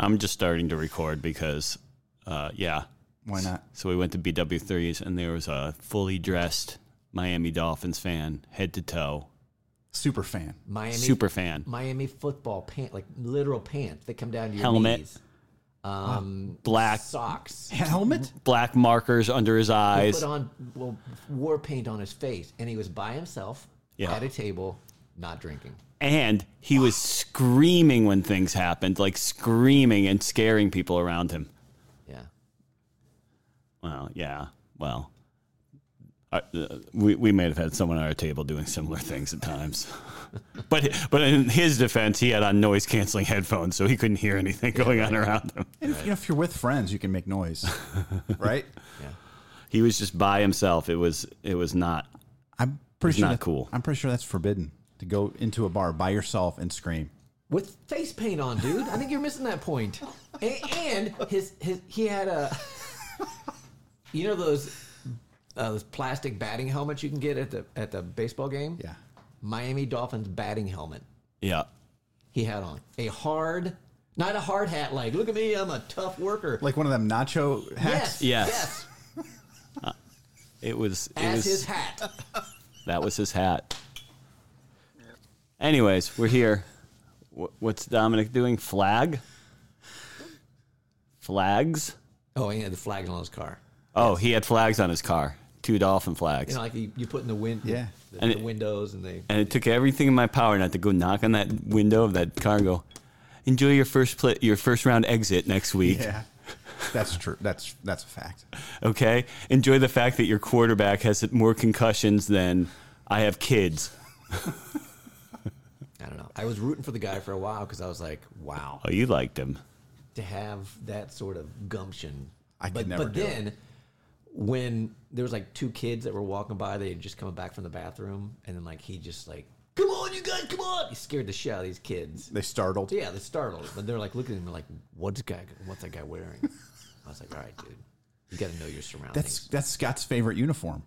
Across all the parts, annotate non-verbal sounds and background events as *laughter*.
I'm just starting to record because, uh, yeah. Why not? So we went to BW3s and there was a fully dressed Miami Dolphins fan, head to toe, Super fan. Miami super fan, Miami football pant, like literal pants that come down to your Helmet. knees. Um, black socks. Helmet? black markers under his He eyes. put on well, war paint on his face, and he was by himself Yeah. at a table, not drinking. And he was screaming when things happened, like screaming and scaring people around him. Yeah. Well, yeah. Well, uh, uh, we we may have had someone at our table doing similar things at times, *laughs* but but in his defense, he had on noise canceling headphones, so he couldn't hear anything going on around him. And if, you know, if you're with friends, you can make noise, *laughs* right? Yeah. He was just by himself. It was it was not. I'm pretty sure not that- cool. I'm pretty sure that's forbidden to go into a bar by yourself and scream. With face paint on, dude. I think you're missing that point. And, and his his he had a, *laughs* you know those uh, those plastic batting helmets you can get at the at the baseball game. Yeah. Miami Dolphins batting helmet. Yeah, He had on a hard, not a hard hat. Like, look at me, I'm a tough worker. Like one of them nacho hats. yes, Yes. yes. it was. It As was his hat. that was his hat. Anyways, we're here. Wh- What's Dominic doing? Flag. Flags. Oh, he had the flag on his car. Oh, he had flags on his car. Two dolphin flags. You know, like you, you put in the wind, Yeah. the, And the it- windows, and they. and it took everything in my power not to go knock on that window of that car and go, "Enjoy your first pla your first round exit next week." Yeah. That's true. That's that's a fact. Okay, enjoy the fact that your quarterback has more concussions than I have kids. *laughs* I don't know. I was rooting for the guy for a while because I was like, wow, Oh, you liked him. to have that sort of gumption. I could but, never But do it. then, when there was like two kids that were walking by, they had just come back from the bathroom, and then like he just like, come on, you guys, come on! He scared the shit out of these kids. They startled. Yeah, they startled, but they're like looking at him like, what's guy? What's that guy wearing? *laughs* I was like, all right, dude, you got to know your surroundings. That's that's Scott's favorite uniform.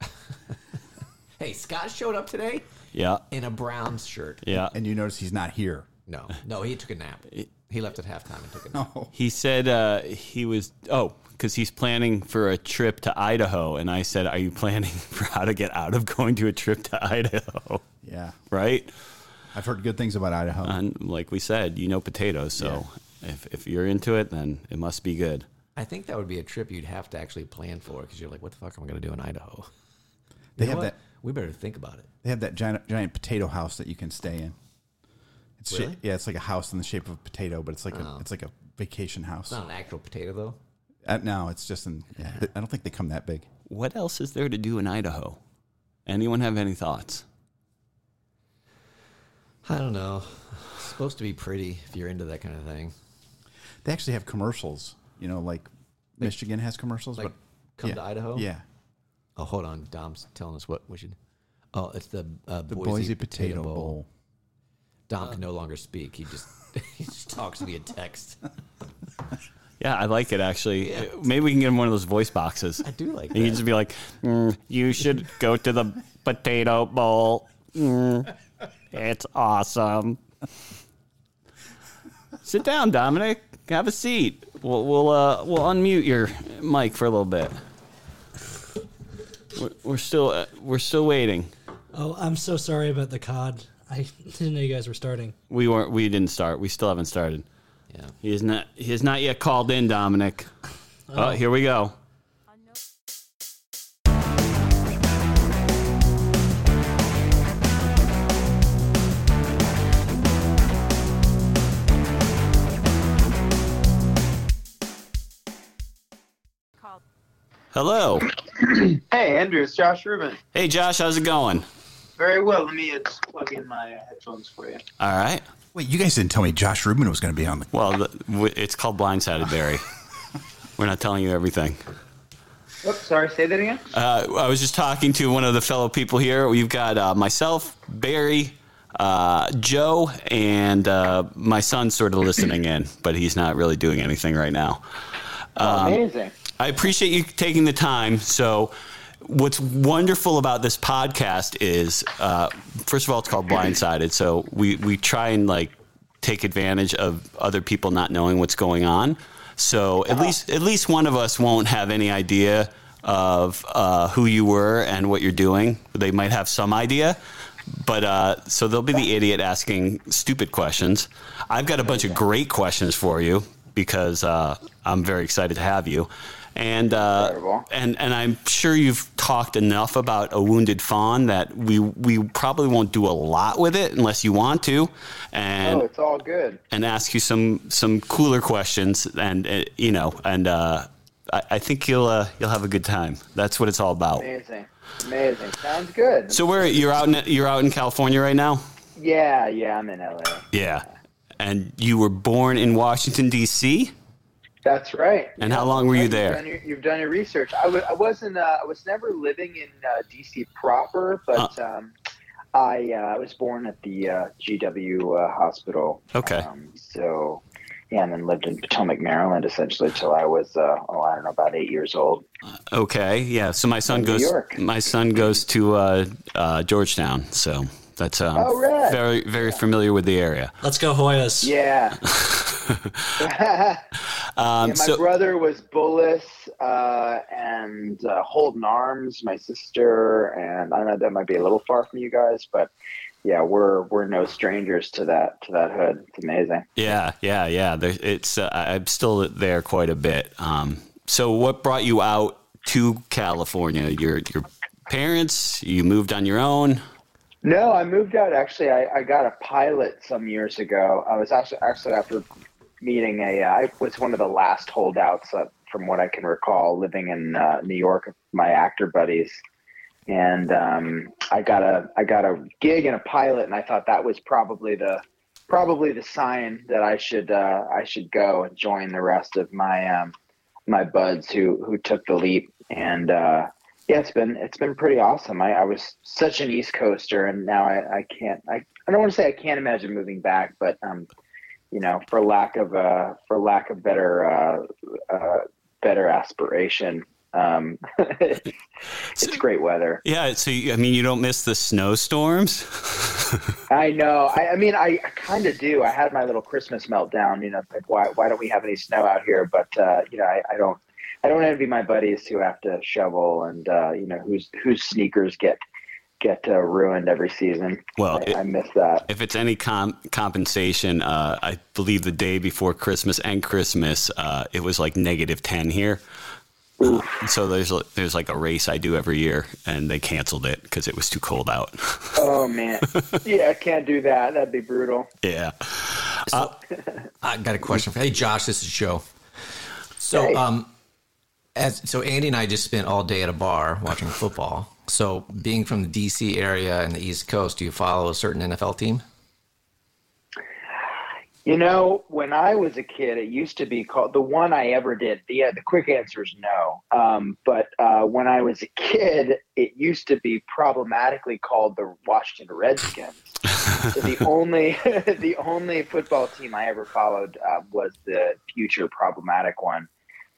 *laughs* hey, Scott showed up today Yeah, in a brown shirt. yeah. And you notice he's not here. No, no, he took a nap. He left at halftime and took a nap. Oh. He said uh, he was oh because he's planning for a trip to Idaho, and I said, "Are you planning *laughs* for how to get out of going to a trip to *laughs* Idaho?" Yeah. Right? I've heard good things about Idaho. And like we said, you know potatoes, so if if you're into it, then it must be good. I think that would be a trip you'd have to actually plan for because you're like, what the fuck am I going to do in Idaho? They You know have what? that We better think about it. they have that giant giant potato house that you can stay in. It's sha- Really? yeah, it's like a house in the shape of a potato, but it's like Oh. a it's like a vacation house. It's not an actual potato though. Uh, no, it's just in. Yeah, *laughs* I don't think they come that big. What else is there to do in Idaho? Anyone have any thoughts? I don't know. It's supposed to be pretty if you're into that kind of thing. They actually have commercials. You know, like Michigan has commercials, Like, but come yeah. to Idaho? Yeah, Oh, hold on. Dom's telling us what we should. Oh, it's the uh, the Boise, Boise, Potato, Bowl. Dom can no longer speak. He just *laughs* he just talks via text. *laughs* Yeah, I like it actually. Maybe we can get him one of those voice boxes. I do like And you can that. just be like, "Mm, "You should go to the potato bowl. Mm, it's awesome." Sit down, Dominic. Have a seat. We'll we'll uh, we'll unmute your mic for a little bit. We're, we're still uh, we're still waiting. Oh, I'm so sorry about the COD. I *laughs* didn't know you guys were starting. We weren't. We didn't start. We still haven't started. Yeah. He is not. He has not yet called in, Dominic. Oh, here we go. Hello. *clears throat* Hey, Andrew, it's Josh Ruben. Hey, Josh. How's it going? Very well. Let me uh, just plug in my headphones for you. All right. Wait, you guys didn't tell me Josh Ruben was going to be on the. Well, the, it's called Blindsided, Barry. *laughs* We're not telling you everything. Oops, sorry, say that again? Uh, I was just talking to one of the fellow people here. We've got uh, myself, Barry, uh, Joe, and uh, my son sort of listening in, but he's not really doing anything right now. Oh, amazing. I appreciate you taking the time. So, what's wonderful about this podcast is, uh, first of all, it's called Blindsided. So we we try and like take advantage of other people not knowing what's going on. So at least at least one of us won't have any idea of uh, who you were and what you're doing. They might have some idea, but uh, so they'll be the idiot asking stupid questions. I've got a bunch of great questions for you because uh, I'm very excited to have you. And uh, and and I'm sure you've talked enough about a wounded fawn that we we probably won't do a lot with it unless you want to, and oh, it's all good. and ask you some some cooler questions and uh, you know and uh, I, I think you'll uh, you'll have a good time. That's what it's all about. Amazing, amazing. Sounds good. So where you're out in you're out in California right now? yeah, yeah, I'm in LA. Yeah, and you were born in Washington D.C. That's right. And how long were you You've there? done your, you've done your research. I w- I wasn't. Uh, I was never living in uh, DC proper, but um, I uh, was born at the uh, GW uh, hospital. Okay. Um, so, yeah, and then lived in Potomac, Maryland, essentially till I was, uh, oh, I don't know, about eight years old. Okay, yeah. So my son New goes. York. My son goes to uh, uh, Georgetown. So that's um, Oh, right. very very familiar with the area. Let's go Hoyas. Yeah. *laughs* *laughs* Um, Yeah, my so brother was Bullis uh, and uh, Holton-Arms, my sister, and I don't know that might be a little far from you guys, but yeah, we're we're no strangers to that to that hood. It's amazing. yeah, yeah, yeah. There, it's uh, I'm still there quite a bit. Um, so what brought you out to California? Your your parents? You moved on your own? No, I moved out. Actually, I, I got a pilot some years ago. I was actually actually after meeting a. Uh, I was one of the last holdouts, uh, from what I can recall, living in uh, New York. with My actor buddies, and um, I got a I got a gig in a pilot, and I thought that was probably the probably the sign that I should uh, I should go and join the rest of my um, my buds who who took the leap and. Uh, yeah, it's been it's been pretty awesome. I, I was such an East Coaster, and now I, I can't. I, I don't want to say I can't imagine moving back, but um, you know, for lack of uh, for lack of better uh, uh, better aspiration, um, *laughs* it's, it's great weather. Yeah. So you, I mean, you don't miss the snowstorms? *laughs* I know. I, I mean, I, I kind of do. I had my little Christmas meltdown. You know, like why why don't we have any snow out here? But uh, you know, I, I don't. I don't envy my buddies who have to shovel and uh, you know whose whose sneakers get get uh, ruined every season. Well, I, it- I miss that. if it's any com- compensation, uh, I believe the day before Christmas and Christmas, uh, it was like negative ten here. Uh, so there's there's like a race I do every year, and they canceled it because it was too cold out. *laughs* Oh man, yeah, I can't do that. That'd be brutal. yeah. *laughs* I got a question for Hey Josh, this is Joe. So Hey. um as so Andy and I just spent all day at a bar watching football. So being from the DC area and the East Coast, do you follow a certain NFL team? You know, when I was a kid, it used to be called the one I ever did. The the quick answer is no. Um, but uh, when I was a kid, it used to be problematically called the Washington Redskins. so the *laughs* only *laughs* the only football team I ever followed uh, was the future problematic one.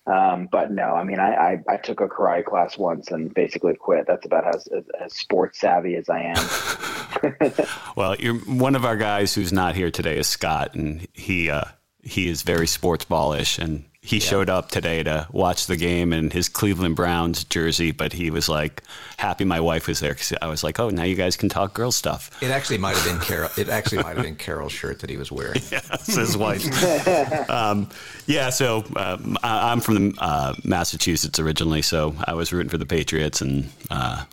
Um, but no, I mean, I, I, I took a karate class once and basically quit. That's about as, as, as sports savvy as I am. *laughs* Well, you're one of our guys who's not here today is Scott, and he uh, he is very sports ballish, and he showed up today to watch the game in his Cleveland Browns jersey, but he was like happy my wife was there because I was like, oh, now you guys can talk girl stuff. It actually might have been Carol. It actually might have been Carol's shirt that he was wearing. *laughs* That's his wife. um, yeah, so um, I, I'm from uh, Massachusetts originally, so I was rooting for the Patriots, and uh,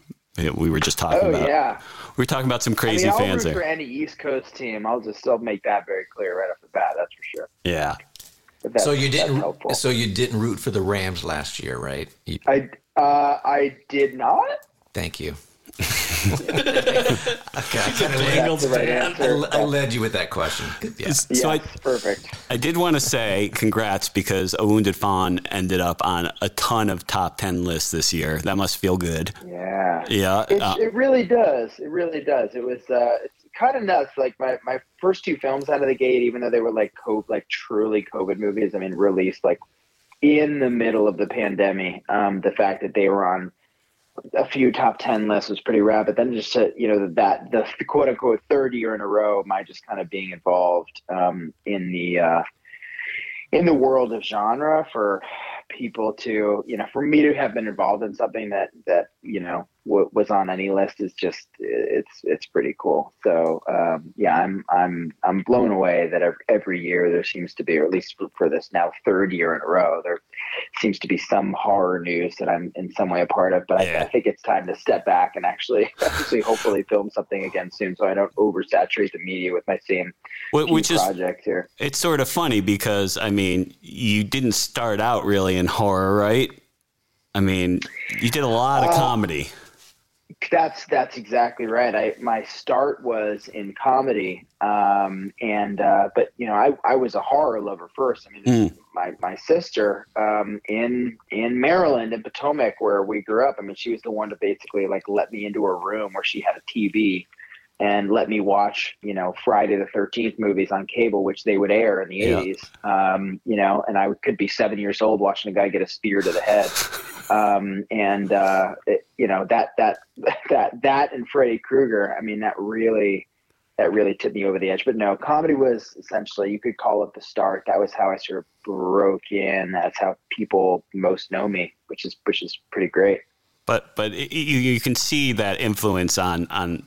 we were just talking Oh about yeah. we were talking about some I crazy mean, I'll fans root for there. any East Coast team. I'll just I'll make that very clear right off the bat. That's for sure. Yeah. But that's, So you didn't. helpful. So you didn't root for the Rams last year, right? You- I uh, I did not. thank you. *laughs* okay, I kind of That's right answer. I led you with that question. Yeah. So I, perfect. I did want to say congrats because A Wounded Fawn ended up on a ton of top 10 lists this year. That must feel good. Yeah. Yeah. It, uh, it really does. It really does. It was uh, it's kind of nuts. Like my, my first two films out of the gate, even though they were like co- like truly COVID movies. I mean, released like in the middle of the pandemic. Um, the fact that they were on a few top 10 lists was pretty but then just to, you know that the quote unquote third year in a row my just kind of being involved um, in the uh, in the world of genre for people to you know for me to have been involved in something that that you know w- was on any list is just it's it's pretty cool. So um, yeah i'm i'm i'm blown away that every, every year there seems to be or at least for, for this now third year in a row there seems to be some horror news that i'm in some way a part of but Yeah. I, I think it's time to step back and actually *laughs* actually hopefully film something again soon so i don't oversaturate the media with my same Which is project here it's sort of funny because I mean you didn't start out really in horror, right? I mean you did a lot of Uh, comedy. That's that's exactly right. I my start was in comedy, um, and uh, but you know I, I was a horror lover first. I mean, Mm. My my sister um, in in Maryland in Potomac where we grew up. I mean, she was the one to basically like let me into her room where she had a TV and let me watch you know Friday the Thirteenth movies on cable, which they would air in the Yeah. eighties. Um, you know, and I could be seven years old watching a guy get a spear to the head *laughs* um, and uh, it, you know that that *laughs* that that and Freddy Krueger. I mean, that really that really tipped me over the edge. But no, comedy was essentially you could call it the start. That was how I sort of broke in. That's how people most know me, which is which is pretty great. But but it, you you can see that influence on on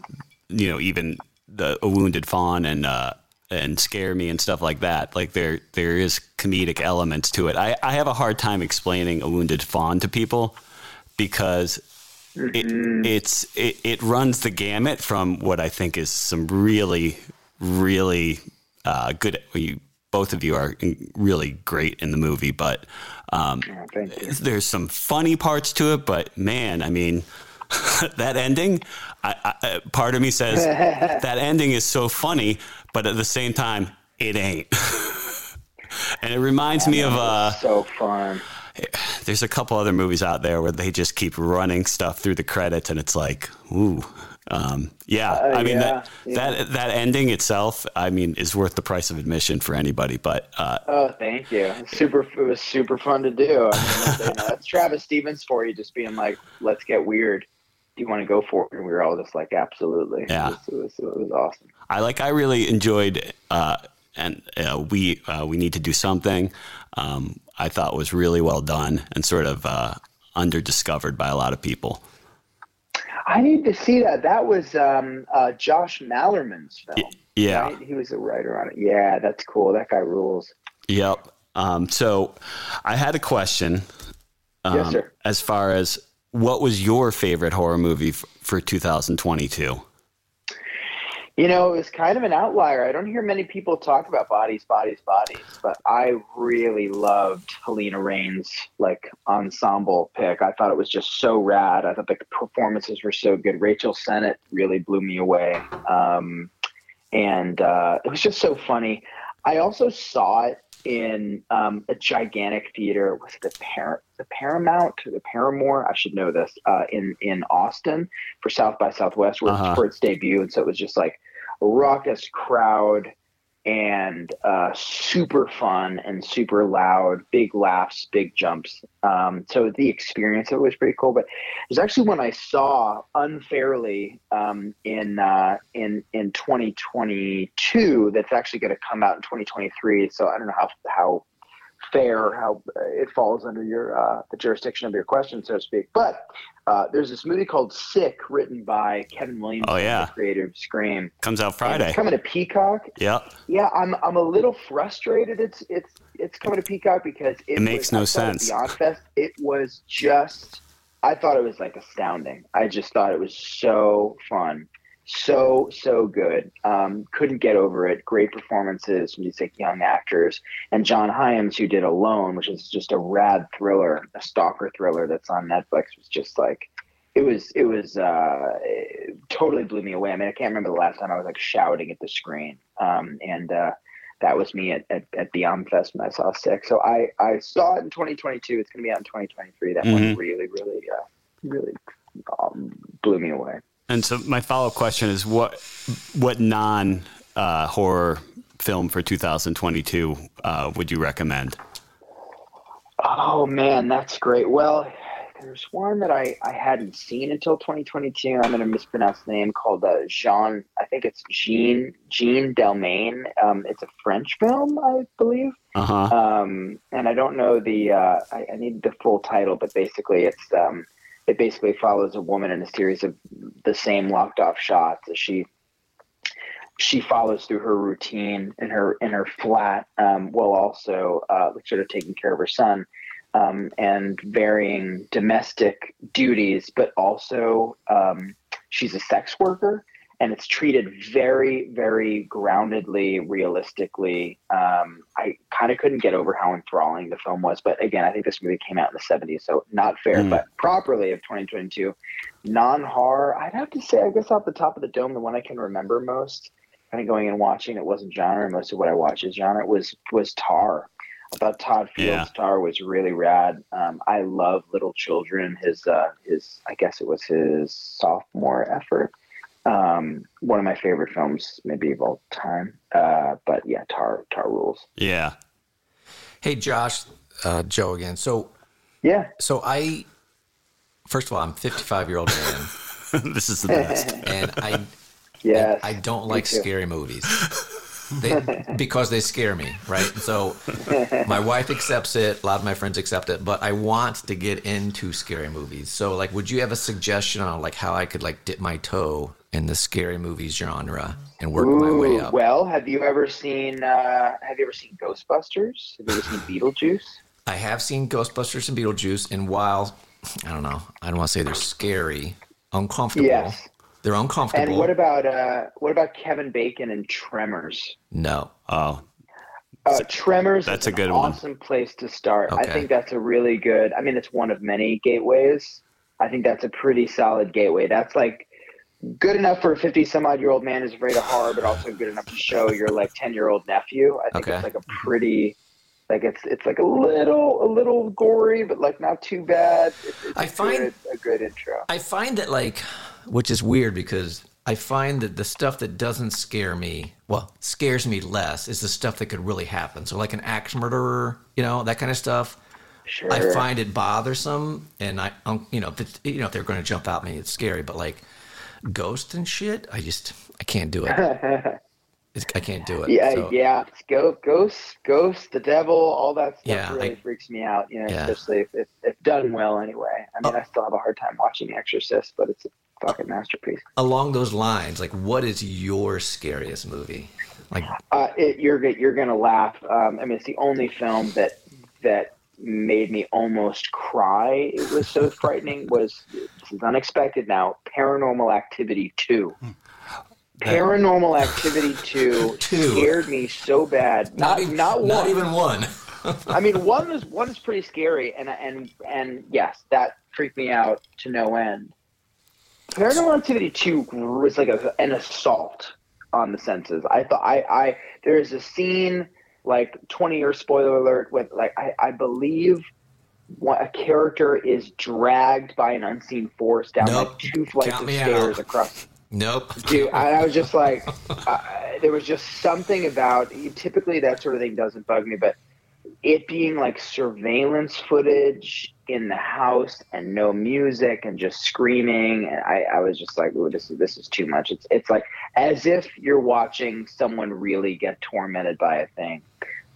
you know even the a wounded fawn and uh and scare me and stuff like that. Like there there is comedic elements to it. I I have a hard time explaining a wounded fawn to people because it, it's it, it runs the gamut from what I think is some really really uh, good. You, both of you are really great in the movie, but um, Oh, there's some funny parts to it. But man, I mean, *laughs* that ending. I, I, part of me says *laughs* that ending is so funny, but at the same time, it ain't. *laughs* and it reminds me of uh, so fun. There's a couple other movies out there where they just keep running stuff through the credits, and it's like, ooh, um, yeah. I mean that yeah, that that ending itself, I mean, is worth the price of admission for anybody. But uh, Oh, thank you. Super, it was super fun to do. I mean, that's Travis Stevens for you, just being like, "Let's get weird." Do you want to go for it? And we were all just like, "Absolutely." Yeah. it was, it was, it was awesome. I like. I really enjoyed, uh, and uh, we uh, we need to do something. Um, I thought was really well done and sort of uh, under discovered by a lot of people. I need to see that. That was um, uh, Josh Malerman's film. Yeah. right? he was a writer on it. Yeah, that's cool. That guy rules. Yep. Um, so I had a question. Um, Yes, sir. As far as what was your favorite horror movie f- for 2022? You know, it was kind of an outlier. I don't hear many people talk about bodies, bodies, bodies, but I really loved Halina Reijn's like ensemble pick. I thought it was just so rad. I thought the performances were so good. Rachel Sennott really blew me away, um, and uh, it was just so funny. I also saw it in um, a gigantic theater. Was it the Par- the Paramount the Paramore? I should know this. Uh, in in Austin for South by Southwest, where Uh-huh. for its debut, and so it was just like a raucous crowd and uh, super fun and super loud, big laughs, big jumps. Um, so the experience of it was pretty cool. But it was actually when I saw unfairly um, in uh, in in 2022 that's actually going to come out in 2023. So I don't know how how fair how uh, it falls under your uh, the jurisdiction of your question, so to speak. But uh, there's this movie called Sick, written by Kevin Williams, Oh, yeah. the creator of Scream. Comes out Friday. It's coming to Peacock. Yeah, Yeah, I'm I'm a little frustrated. It's it's it's coming to Peacock because it, It makes was- no I saw it at sense. Beyond Fest, it was just. I thought it was like astounding. I just thought it was so fun, so so good. Um, couldn't get over it. Great performances from these like young actors, and John Hyams, who did Alone, which is just a rad thriller, a stalker thriller that's on Netflix, was just like it was it was uh it totally blew me away i mean i can't remember the last time i was like shouting at the screen um and uh that was me at, at, at Beyond Fest when I saw Sick. So I, I saw it in 2022. It's going to be out in 2023. That one Mhm. really, really, uh, really um, blew me away. And so my follow up question is what what non uh, horror film for 2022 uh, would you recommend? Oh man, that's great. Well, there's one that I, I hadn't seen until 2022. I'm going to mispronounce the name called uh, Jean. I think it's Jean Jean Delmain. Um, it's a French film, I believe. Uh huh. Um, and I don't know the uh, I, I need the full title, but basically it's um, it basically follows a woman in a series of the same locked off shots. As she she follows through her routine in her in her flat um, while also uh, sort of taking care of her son um, and varying domestic duties, but also um, she's a sex worker and it's treated very, very groundedly, realistically. Um, I kind of couldn't get over how enthralling the film was, but again, I think this movie came out in the '70s, so not fair, Mm. but properly of 2022. Non-horror, I'd have to say, I guess off the top of the dome, the one I can remember most, kind of going and watching, it wasn't genre. Most of what I watch is genre. Was was Tar. I thought Todd Field's Yeah. Tar was really rad. Um, I love Little Children. His uh, his I guess it was his sophomore effort. Um, one of my favorite films, maybe of all time. Uh, but yeah, Tar Tar rules. Yeah. Hey, Josh, uh, Joe again. So, Yeah, so I, first of all, I'm 55 year old man, *laughs* this is the best. and I, yes. I don't like too. scary movies. They, *laughs* because they scare me, right? So my wife accepts it. A lot of my friends accept it, but I want to get into scary movies. So, like, would you have a suggestion on like how I could like dip my toe in the scary movies genre and work my way Ooh, up? well, have you ever seen uh, Have you ever seen Ghostbusters? Have you ever seen Beetlejuice? *laughs* I have seen Ghostbusters and Beetlejuice, and while I don't know, I don't want to say they're scary, uncomfortable. Yes. They're uncomfortable. And what about uh, what about Kevin Bacon and Tremors? no, Oh, Uh, Tremors. That's is a good an one. Awesome place to start. I think that's a really good. I mean, it's one of many gateways. I think that's a pretty solid gateway. That's like good enough for a fifty some odd year old man is of horror, but also good enough to show your like ten year old nephew. I think Okay. it's like a pretty. Like it's it's like a little a little gory, but like not too bad. It's, it's I find- good, a good intro. I find that like, which is weird because I find that the stuff that doesn't scare me, well, scares me less, is the stuff that could really happen. So like an axe murderer, you know, that kind of stuff. Sure. I find it bothersome, and I, um, you know, if it's, you know, if they're going to jump out at me, it's scary. But like ghosts and shit, I just I can't do it. *laughs* It's, I can't do it. Yeah, So- yeah. Go, ghosts, ghosts, the devil, all that stuff Yeah, really I- freaks me out. You know, Yeah. especially if, if, if done well. Anyway, I mean, Oh. I still have a hard time watching The Exorcist, but it's a fucking masterpiece. Along those lines, like, what is your scariest movie? Like, Uh, it, you're you're gonna laugh. Um, I mean, it's the only film that that made me almost cry. It was so *laughs* frightening. Was this is unexpected now? Paranormal Activity two. Hmm. Paranormal Activity *laughs* two, Two. scared me so bad. Not even, not one. not even one. I mean, one is one is pretty scary, and and and yes, that freaked me out to no end. Paranormal Activity two was like a, an assault on the senses. I thought I I there is a scene like twenty year spoiler alert with like I I believe. What a character is dragged by an unseen force down Nope. like two flights Count of stairs out. across Nope. dude I, I was just like *laughs* uh, there was just something about typically that sort of thing doesn't bug me but it being like surveillance footage in the house and no music and just screaming and I, I was just like ooh this is this is too much. It's it's like as if you're watching someone really get tormented by a thing.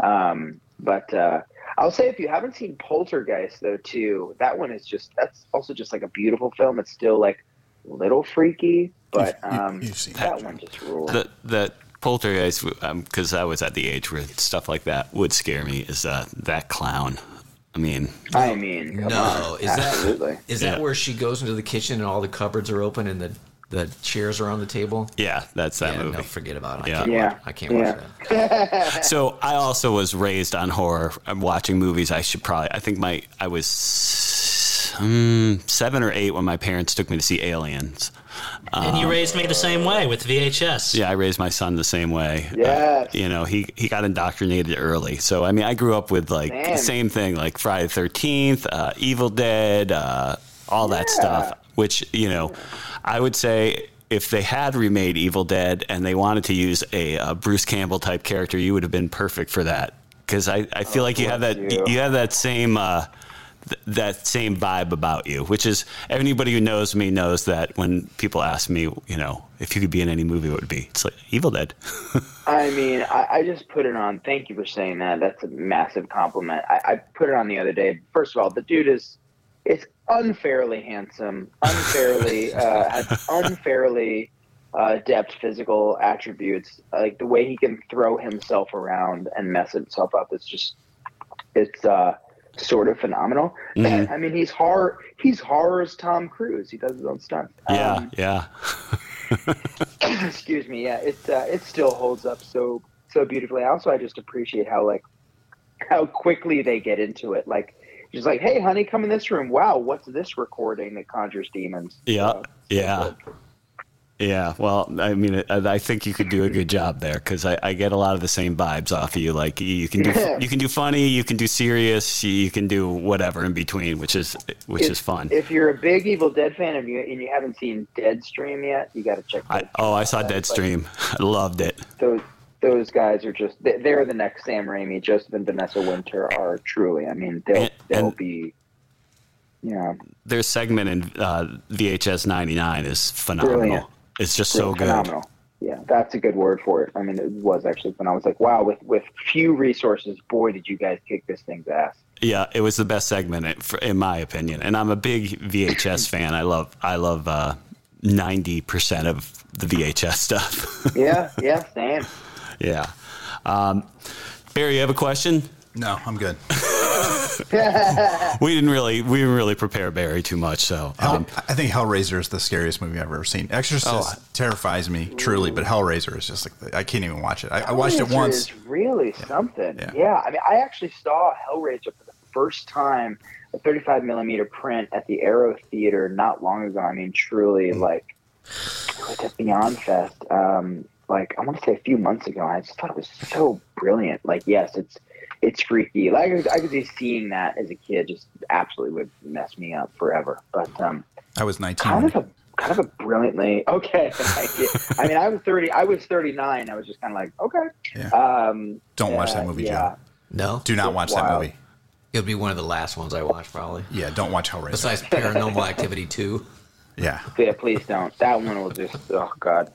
Um, but uh, I'll say if you haven't seen Poltergeist though too that one is just that's also just like a beautiful film. It's still like a little freaky but You've- you- um, you've seen that it. one just rules. The the poltergeist because I was at the age where stuff like that would scare me. Is uh, that clown? I mean, I mean No, on. is that absolutely is that Yeah. where she goes into the kitchen and all the cupboards are open and the the chairs are on the table? yeah, that's that yeah, movie. no, forget about it. I Yeah. can't Yeah. watch, I can't Yeah. watch that. *laughs* So I also was raised on horror. I'm watching movies. I should probably. I think my I was um, seven or eight when my parents took me to see Aliens. And you raised me the same way with VHS. Yeah, I raised my son the same way. Yes. you know, he he got indoctrinated early. So I mean, I grew up with like Man. the same thing, like Friday the Thirteenth, uh, Evil Dead, uh, all that stuff. Which you know, I would say. If they had remade Evil Dead and they wanted to use a, uh Bruce Campbell type character, you would have been perfect for that. Because I, I feel like you have that you. you have that same uh, th- that same vibe about you, which is anybody who knows me knows that when people ask me, you know, if you could be in any movie, what would be? It's like Evil Dead. *laughs* I mean, I, I just put it on. Thank you for saying that. That's a massive compliment. I, I put it on the other day. First of all, the dude is is unfairly handsome, unfairly *laughs* uh, has unfairly uh, adept physical attributes. Like the way he can throw himself around and mess himself up is just it's uh, sort of phenomenal. Mhm. I mean, he's horror. He's horror as Tom Cruise. He does his own stunts. yeah, Um, yeah. *laughs* excuse me yeah it uh, it still holds up so so beautifully also i just appreciate how like how quickly they get into it like just like hey honey come in this room wow what's this recording that conjures demons Yeah, Uh, yeah. Yeah, well, I mean, I, I think you could do a good job there because I, I get a lot of the same vibes off of you. Like you can do, *laughs* you can do funny, you can do serious, you can do whatever in between, which is which if, is fun. if you're a big evil dead fan and you, and you haven't seen deadstream yet you got to check I, oh, I saw Deadstream. *laughs* I loved it. those those guys are just they- they're the next sam raimi joseph and vanessa winter are truly i mean they'll And- they'll and- be you know Their segment in uh, VHS '99 is phenomenal. Brilliant. It's just so good. phenomenal. Yeah, that's a good word for it. I mean, it was actually when I was like, wow, with with few resources, boy, did you guys kick this thing's ass. Yeah, it was the best segment in- in my opinion. And I'm a big VHS *clears throat* fan. I love I love uh, ninety percent of the VHS stuff. *laughs* Yeah, yeah, same. yeah. Um, Barry, you have a question? No, I'm good. *laughs* *laughs* We didn't really we didn't really prepare Barry too much, so um, I think Hellraiser is the scariest movie I've ever seen. Exorcist Oh, terrifies me truly, but Hellraiser is just like I can't even watch it. I, I watched it once. Is really something. Yeah. Yeah. I mean, I actually saw Hellraiser for the first time, a 35 millimeter print at the Aero Theater not long ago. I mean, truly, Hmm. like, it was at Beyond Fest. Um, like I want to say a few months ago. I just thought it was so brilliant. Like, yes, it's it's freaky. Like I could, I see seeing that as a kid just absolutely would mess me up forever. But um, I was 19. kind of a kind of a brilliantly *laughs* okay. I mean, I was thirty. I was thirty nine. I was just kind of like, okay. Yeah. Um, Don't watch uh, that movie, yeah. Joe. No, Do not watch that movie. it'll be one of the last ones I watch probably. Yeah, don't watch Hellraiser. Besides Paranormal Activity two. yeah. Yeah, please don't. That one will just. Oh God.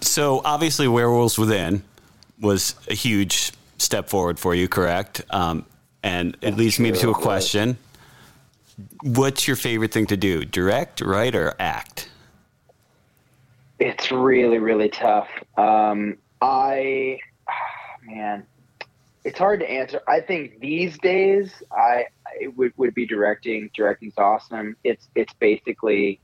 so obviously Werewolves Within was a huge step forward for you, correct? Um, and it leads me to a question. What's your favorite thing to do? Direct, write, or act? It's really, really tough. Um, I, man, it's hard to answer. I think these days, I it would, would be directing. Directing's awesome. It's it's basically,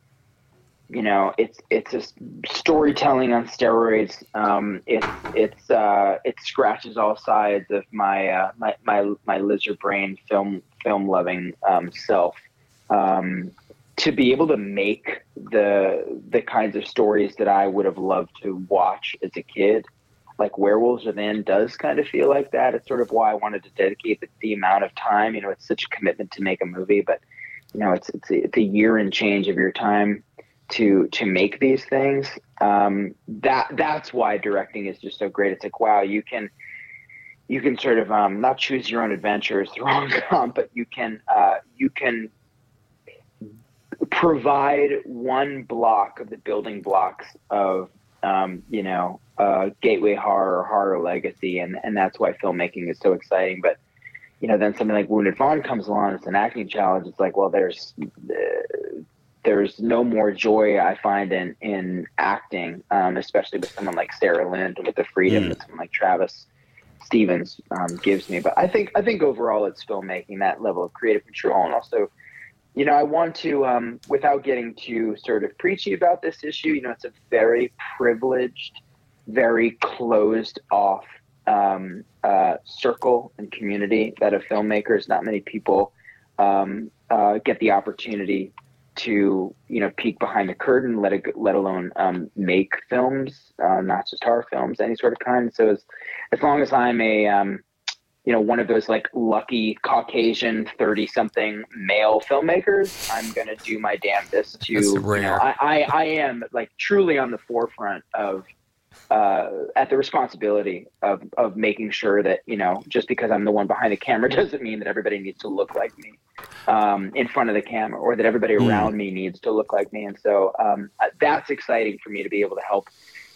you know, it's it's just storytelling on steroids. Um, it's it's uh, it scratches all sides of my uh, my my my lizard brain film film loving um, self. Um, to be able to make the the kinds of stories that I would have loved to watch as a kid, like Werewolves of Within, does kind of feel like that. It's sort of why I wanted to dedicate the, the amount of time. You know, it's such a commitment to make a movie, but you know, it's it's a, it's a year and change of your time to to make these things. Um, that that's why directing is just so great. It's like wow, you can you can sort of um, not choose your own adventure is *laughs* the wrong comp, but you can uh, you can provide one block of the building blocks of um, you know uh, gateway horror or horror legacy and and that's why filmmaking is so exciting but you know then something like wounded fawn comes along it's an acting challenge it's like well there's uh, there's no more joy I find in in acting, um, especially with someone like Sarah Lind, with the freedom Mm. that someone like Travis Stevens um, gives me. But I think I think overall it's filmmaking that level of creative control, and also, you know, I want to, um, without getting too sort of preachy about this issue, you know, it's a very privileged, very closed off um, uh, circle and community that of filmmakers. Not many people um, uh, get the opportunity to you know peek behind the curtain, let it, let alone um, make films, uh, not just horror films, any sort of kind. So as as long as I'm a um, you know one of those like lucky Caucasian thirty something male filmmakers, I'm gonna do my damnedest to That's you know. I, I I am like truly on the forefront of uh, at the responsibility of of making sure that you know just because I'm the one behind the camera *laughs* doesn't mean that everybody needs to look like me um, in front of the camera or that everybody Mm. around me needs to look like me. And so um, uh, that's exciting for me to be able to help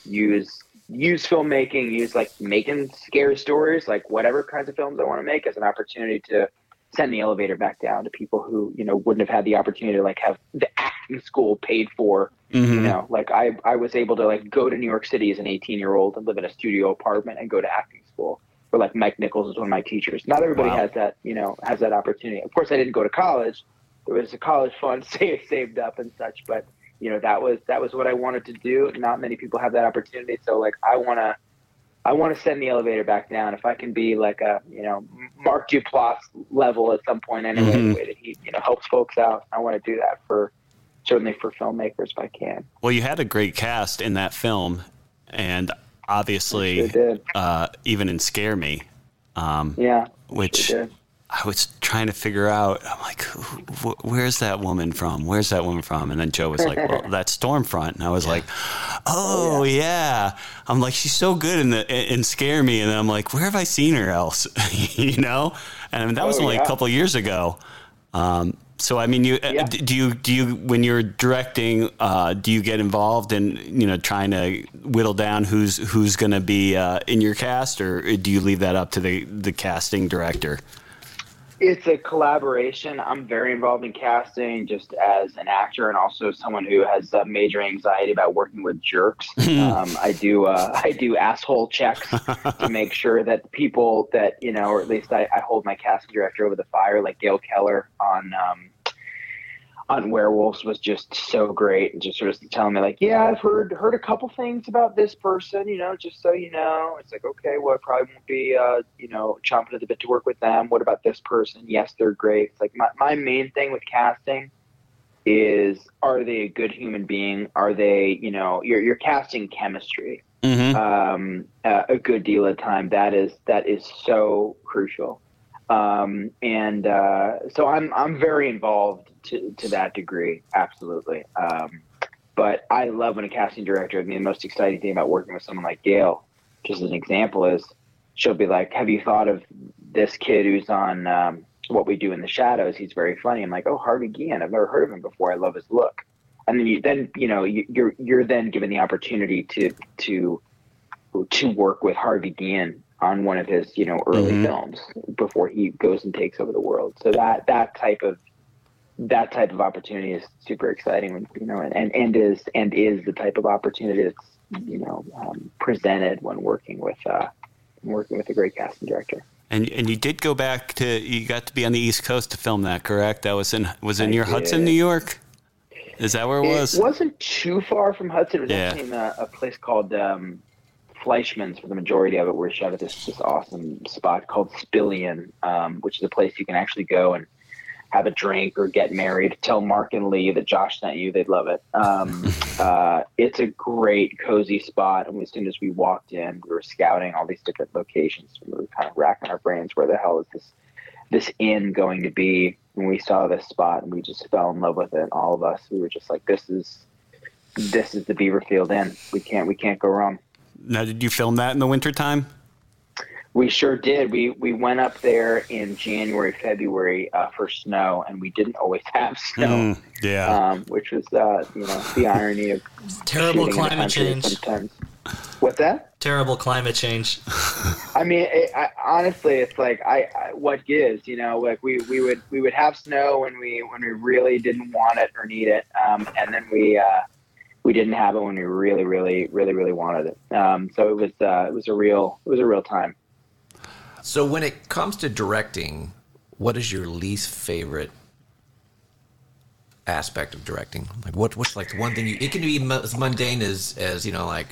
use use filmmaking, use like making scary stories, like whatever kinds of films I want to make as an opportunity to send the elevator back down to people who you know wouldn't have had the opportunity to like have the acting school paid for. Mm-hmm. you know like i i was able to like go to new york city as an 18 year old and live in a studio apartment and go to acting school where like mike nichols is one of my teachers. Not everybody Wow. has that you know has that opportunity. Of course i didn't go to college. There was a college fund *laughs* saved saved up and such but you know that was that was what i wanted to do. Not many people have that opportunity. So like i want to I want to send the elevator back down. If I can be like a, you know, Mark Duplass level at some point anyway, Mhm. the way that he, you know, helps folks out. I want to do that for certainly for filmmakers if I can. Well, you had a great cast in that film, and obviously, Sure uh, even in Scare Me, um, Yeah. which sure. I was trying to figure out. I'm like, wh- where's that woman from? Where's that woman from? And then Joe was like, well, *laughs* that's Stormfront. And I was like, oh, yeah. I'm like, she's so good in the in Scare Me. And then I'm like, where have I seen her else? *laughs* you know? And that was Oh, only yeah. a couple years ago. Um, so I mean, you uh, Yeah. do you do you when you're directing, uh, do you get involved in you know trying to whittle down who's who's going to be uh, in your cast, or do you leave that up to the the casting director? It's a collaboration. I'm very involved in casting just as an actor and also someone who has uh, major anxiety about working with jerks. *laughs* um, I do uh, I do asshole checks *laughs* to make sure that people that you know, or at least I, I hold my casting director over the fire, like Gayle Keller on um, on Werewolves was just so great, and just sort of telling me like, yeah, I've heard heard a couple things about this person, you know, just so you know. It's like, okay, well, I probably won't be, uh, you know, chomping at the bit to work with them. What about this person? Yes, they're great. It's like my my main thing with casting is are they a good human being? Are they, you know, you're you're casting chemistry Mm-hmm. um, uh, a good deal of time. That is that is so crucial, um, and uh, so I'm I'm very involved to to that degree, absolutely. Um, but I love when a casting director. I mean, the most exciting thing about working with someone like Gayle, just as an example, is she'll be like, "Have you thought of this kid who's on um, What We Do in the Shadows? He's very funny." I'm like, "Oh, Harvey Guillen. I've never heard of him before. I love his look." and then you then you know you, you're you're then given the opportunity to to to work with Harvey Guillen on one of his you know early Mhm. films before he goes and takes over the world. So that that type of that type of opportunity is super exciting, when, you know, and, and, and is and is the type of opportunity that's you know um, presented when working with uh, working with a great casting director. And and you did go back to you got to be on the East Coast to film that, correct? That was in was in I near Hudson. New York. Is that where it was? It wasn't too far from Hudson. It was Yeah. actually in a, a place called um, Fleischmanns for the majority of it. We're shot at this this awesome spot called Spillian, um, which is a place you can actually go and have a drink or get married. Tell Mark and Lee that Josh sent you; they'd love it. Um, *laughs* uh, it's a great, cozy spot. And as soon as we walked in, we were scouting all these different locations. We were kind of racking our brains: where the hell is this this inn going to be? When we saw this spot, and we just fell in love with it. All of us, we were just like, "This is." This is the Beaverfield Inn. We can't we can't go wrong. Now, did you film that in the wintertime? We sure did. We we went up there in January, February uh, for snow, and we didn't always *laughs* have snow, Mm, yeah. um, which was uh, you know the irony of *laughs* Terrible shooting in the climate change. Sometimes. What's that? Terrible climate change. *laughs* I mean, it, I, honestly, it's like I, I what gives, you know, like we, we would we would have snow when we when we really didn't want it or need it, um, and then we uh, we didn't have it when we really really really really wanted it. Um, so it was uh, it was a real it was a real time. So when it comes to directing, what is your least favorite aspect of directing? Like what what's like the one thing you it can be mu- as mundane as as you know like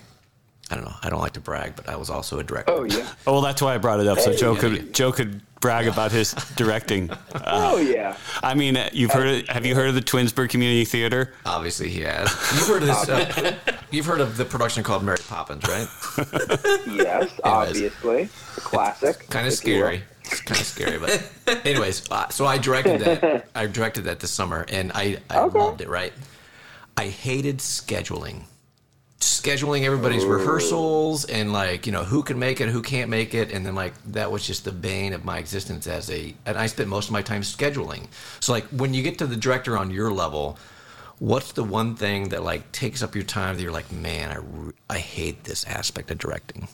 I don't know. I don't like to brag, but I was also a director. Oh yeah, oh, *laughs* well, that's why I brought it up, so Joe yeah, could yeah. Joe could brag about his directing. *laughs* oh yeah. I mean, uh, you've heard. Of, have you heard of the Twinsburg Community Theater? Obviously, he has. You've heard of this. Uh, you've heard of the production called Mary Poppins, right? *laughs* Yes, obviously, a classic. Kind of if you will. scary. It's kind of scary, but *laughs* anyways, uh, so I directed that. I directed that this summer, and I, I Okay. loved it. Right, I hated scheduling scheduling everybody's rehearsals and like you know who can make it, who can't make it, and then like that was just the bane of my existence as a. And I spent most of my time scheduling. So like when you get to the director on your level, what's the one thing that like takes up your time that you're like, man, I re- I hate this aspect of directing.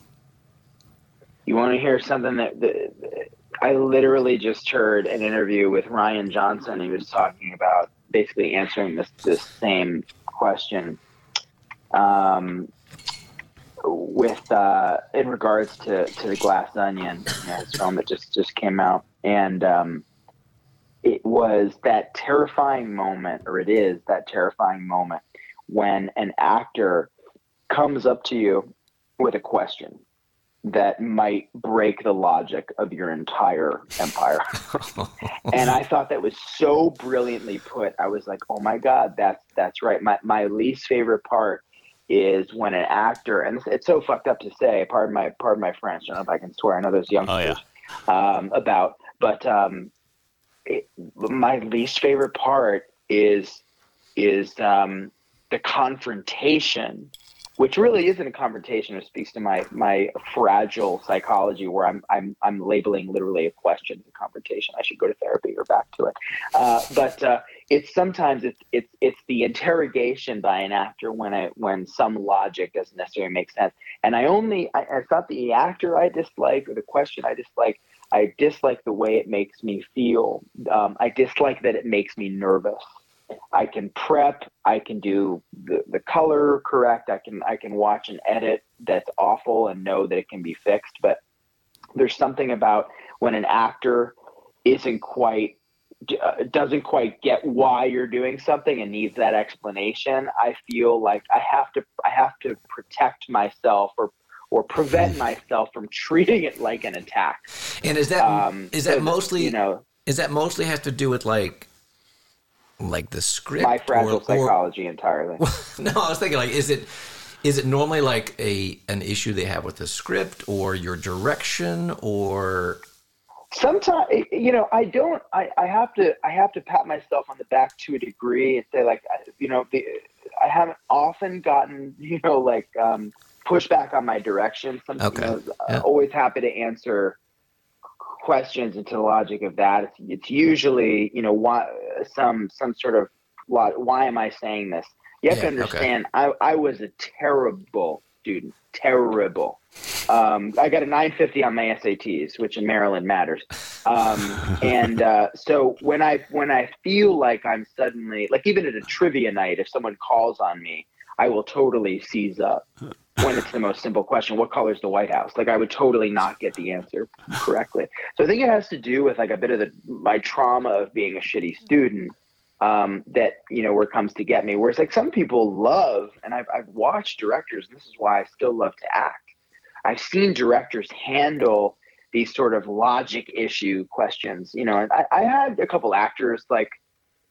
You want to hear something that, that I literally just heard an interview with Rian Johnson. He was talking about basically answering this this same question um, with uh, in regards to, to the Glass Onion, you know, his film that just just came out, and um, it was that terrifying moment, or it is that terrifying moment when an actor comes up to you with a question that might break the logic of your entire empire. *laughs* and I thought that was so brilliantly put. I was like, "Oh my god, that's that's right." My my least favorite part is when an actor, and it's, so fucked up to say. Pardon my pardon my French. I don't know if I can swear. I know there's youngsters um, about, but um, it, my least favorite part is is um, the confrontation which really isn't a confrontation. It speaks to my my fragile psychology, where I'm I'm I'm labeling literally a question a confrontation. I should go to therapy or back to it. Uh, but uh, it's sometimes it's it's it's the interrogation by an actor when I when some logic doesn't necessarily make sense. And I only I, it's not the actor I dislike or the question I dislike. I dislike the way it makes me feel. Um, I dislike that it makes me nervous. I can prep. I can do the, the color correct. I can I can watch an edit that's awful and know that it can be fixed. But there's something about when an actor isn't quite uh, doesn't quite get why you're doing something and needs that explanation. I feel like I have to I have to protect myself or or prevent myself from treating it like an attack. And is that Um, is that so, mostly you know is that mostly has to do with like like the script my fragile or- or- psychology entirely. *laughs* no, I was thinking like, is it is it normally like a an issue they have with the script or your direction or sometimes you know i don't I, I have to i have to pat myself on the back to a degree and say like you know the, i haven't often gotten *laughs* you know like um pushback on my direction Some, Okay. you know, Yeah. always happy to answer questions into the logic of that it's, it's usually you know why some some sort of why am i saying this you have Yeah, to okay. understand I, I was a terrible student terrible um, I got a 950 on my SATs, which in Maryland matters. Um, *laughs* and uh, so when I when I feel like I'm suddenly like even at a trivia night, if someone calls on me, I will totally seize up. When it's the most simple question, what color is the White House? Like I would totally not get the answer correctly. So I think it has to do with like a bit of the my trauma of being a shitty student. Um, that you know where comes to get me. Whereas like some people love, and I've I've watched directors, and this is why I still love to act. I've seen directors handle these sort of logic issue questions. You know, and I, I had a couple actors like,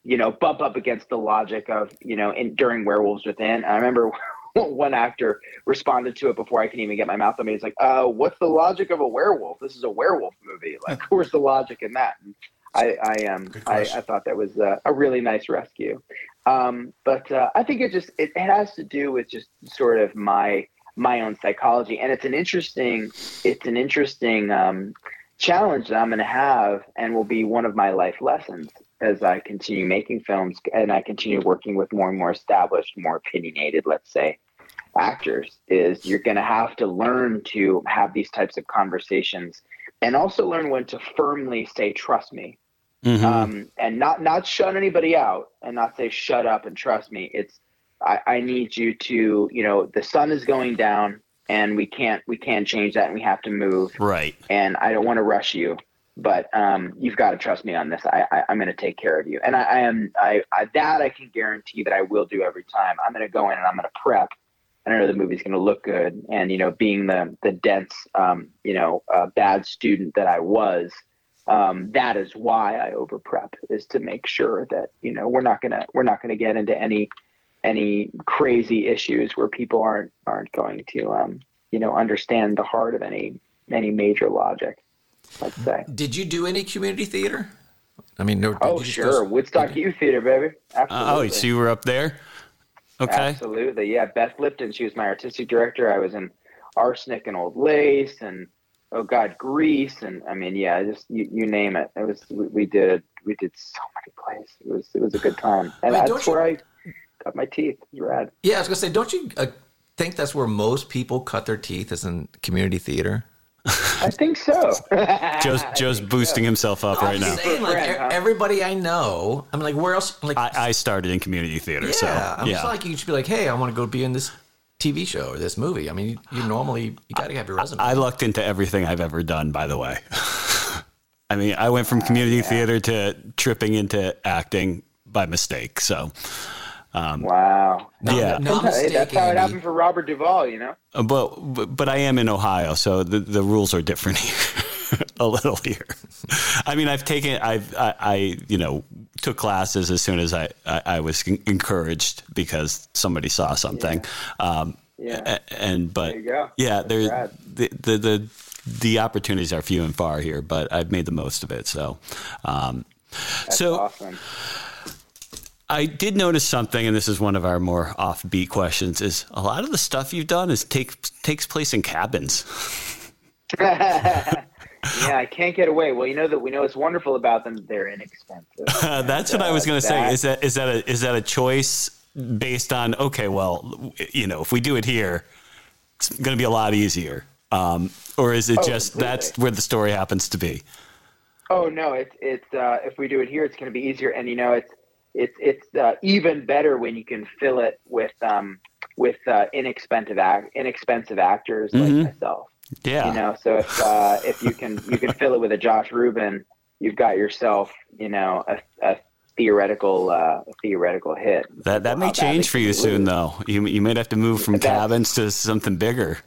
you know, bump up against the logic of, you know, in during Werewolves Within. I remember *laughs* one actor responded to it before I can even get my mouth open. He's like, uh, what's the logic of a werewolf? This is a werewolf movie. Like, *laughs* where's the logic in that? And I, I um, I. I thought that was uh, a really nice rescue. Um, but uh, I think it just it, it has to do with just sort of my my own psychology, and it's an interesting it's an interesting um, challenge that I'm going to have, and will be one of my life lessons as I continue making films and I continue working with more and more established, more opinionated, let's say, actors. Is you're going to have to learn to have these types of conversations, and also learn when to firmly say, "Trust me." Mhm. um, and not not shut anybody out and not say shut up and trust me. It's I, I need you to you know the sun is going down and we can't we can't change that and we have to move right. and I don't want to rush you, but um, you've got to trust me on this. I, I I'm going to take care of you, and I, I am I, I that I can guarantee that I will do every time. I'm going to go in and I'm going to prep. I know the movie's going to look good, and you know, being the the dense, um, you know, uh, bad student that I was, um, that is why I over prep is to make sure that you know we're not gonna we're not gonna get into any any crazy issues where people aren't aren't going to um, you know understand the heart of any any major logic. Let's say. did you do any community theater? I mean, no. did Oh you just sure, go- Woodstock Youth Theater, baby. Absolutely. Oh, so you were up there? Okay. Absolutely. Yeah. Beth Lipton, she was my artistic director. I was in Arsenic and Old Lace and oh God, Grease. And I mean, yeah, just you, you name it. It was, we, we did, we did so many plays. It was, it was a good time. And Wait, that's don't you- I got my teeth. It was rad. Yeah, I was gonna say, don't you uh, think that's where most people cut their teeth is in community theater? I think so. *laughs* Joe's Joe's think boosting himself up right I'm now. saying, like Friend, huh? everybody I know, I'm like, where else? I'm like, I, I started in community theater, yeah, so I'm yeah. just like, you should be like, hey, I want to go be in this TV show or this movie. I mean, you, you normally you got to have your resume. I lucked into everything I've ever done, by the way. *laughs* I mean, I went from community theater to tripping into acting by mistake. So, wow. yeah. no Hey, that's how it Andy. happened for Robert Duvall, you know? Uh, But, but but I am in Ohio, so the the rules are different *laughs* here, a little here. I mean, I've taken I've I, I you know took classes as soon as I I, I was encouraged because somebody saw something. Um, Yeah. a- and but There yeah, That's there the, the the the opportunities are few and far here, but I've made the most of it. So. Um, That's so awesome. I did notice something, and this is one of our more offbeat questions: is a lot of the stuff you've done is take takes place in cabins. *laughs* yeah, I can't get away. Well, you know that we know what's wonderful about them. They're inexpensive. Uh, *laughs* that's what I was going to say. Is that is that a is that a choice based on okay? Well, you know, if we do it here, it's going to be a lot easier. Um, or is it Oh, just completely. that's where the story happens to be? Oh no, it's it's uh, if we do it here, it's going to be easier, and you know it's it's it's uh, even better when you can fill it with um with uh, inexpensive act inexpensive actors Mhm. like myself. Yeah, You know, so if uh, if you can you can fill it with a Josh Ruben, you've got yourself you know a, a theoretical uh, theoretical hit. that that may change for you soon, though. You you might have to move from cabins to something bigger.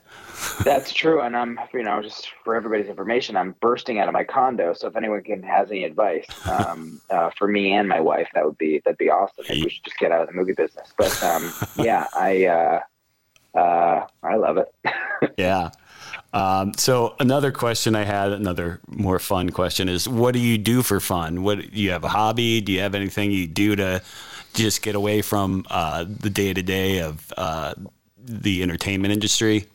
That's true, and I'm you know just for everybody's information, I'm bursting out of my condo. So if anyone can has any advice um, *laughs* uh, for me and my wife, that would be that'd be awesome. Maybe we should just get out of the movie business. But um, *laughs* yeah, I uh, uh, I love it. *laughs* Yeah. Um, so another question I had, another more fun question is, what do you do for fun? What do you have a hobby? Do you have anything you do to just get away from uh, the day to day of uh, the entertainment industry?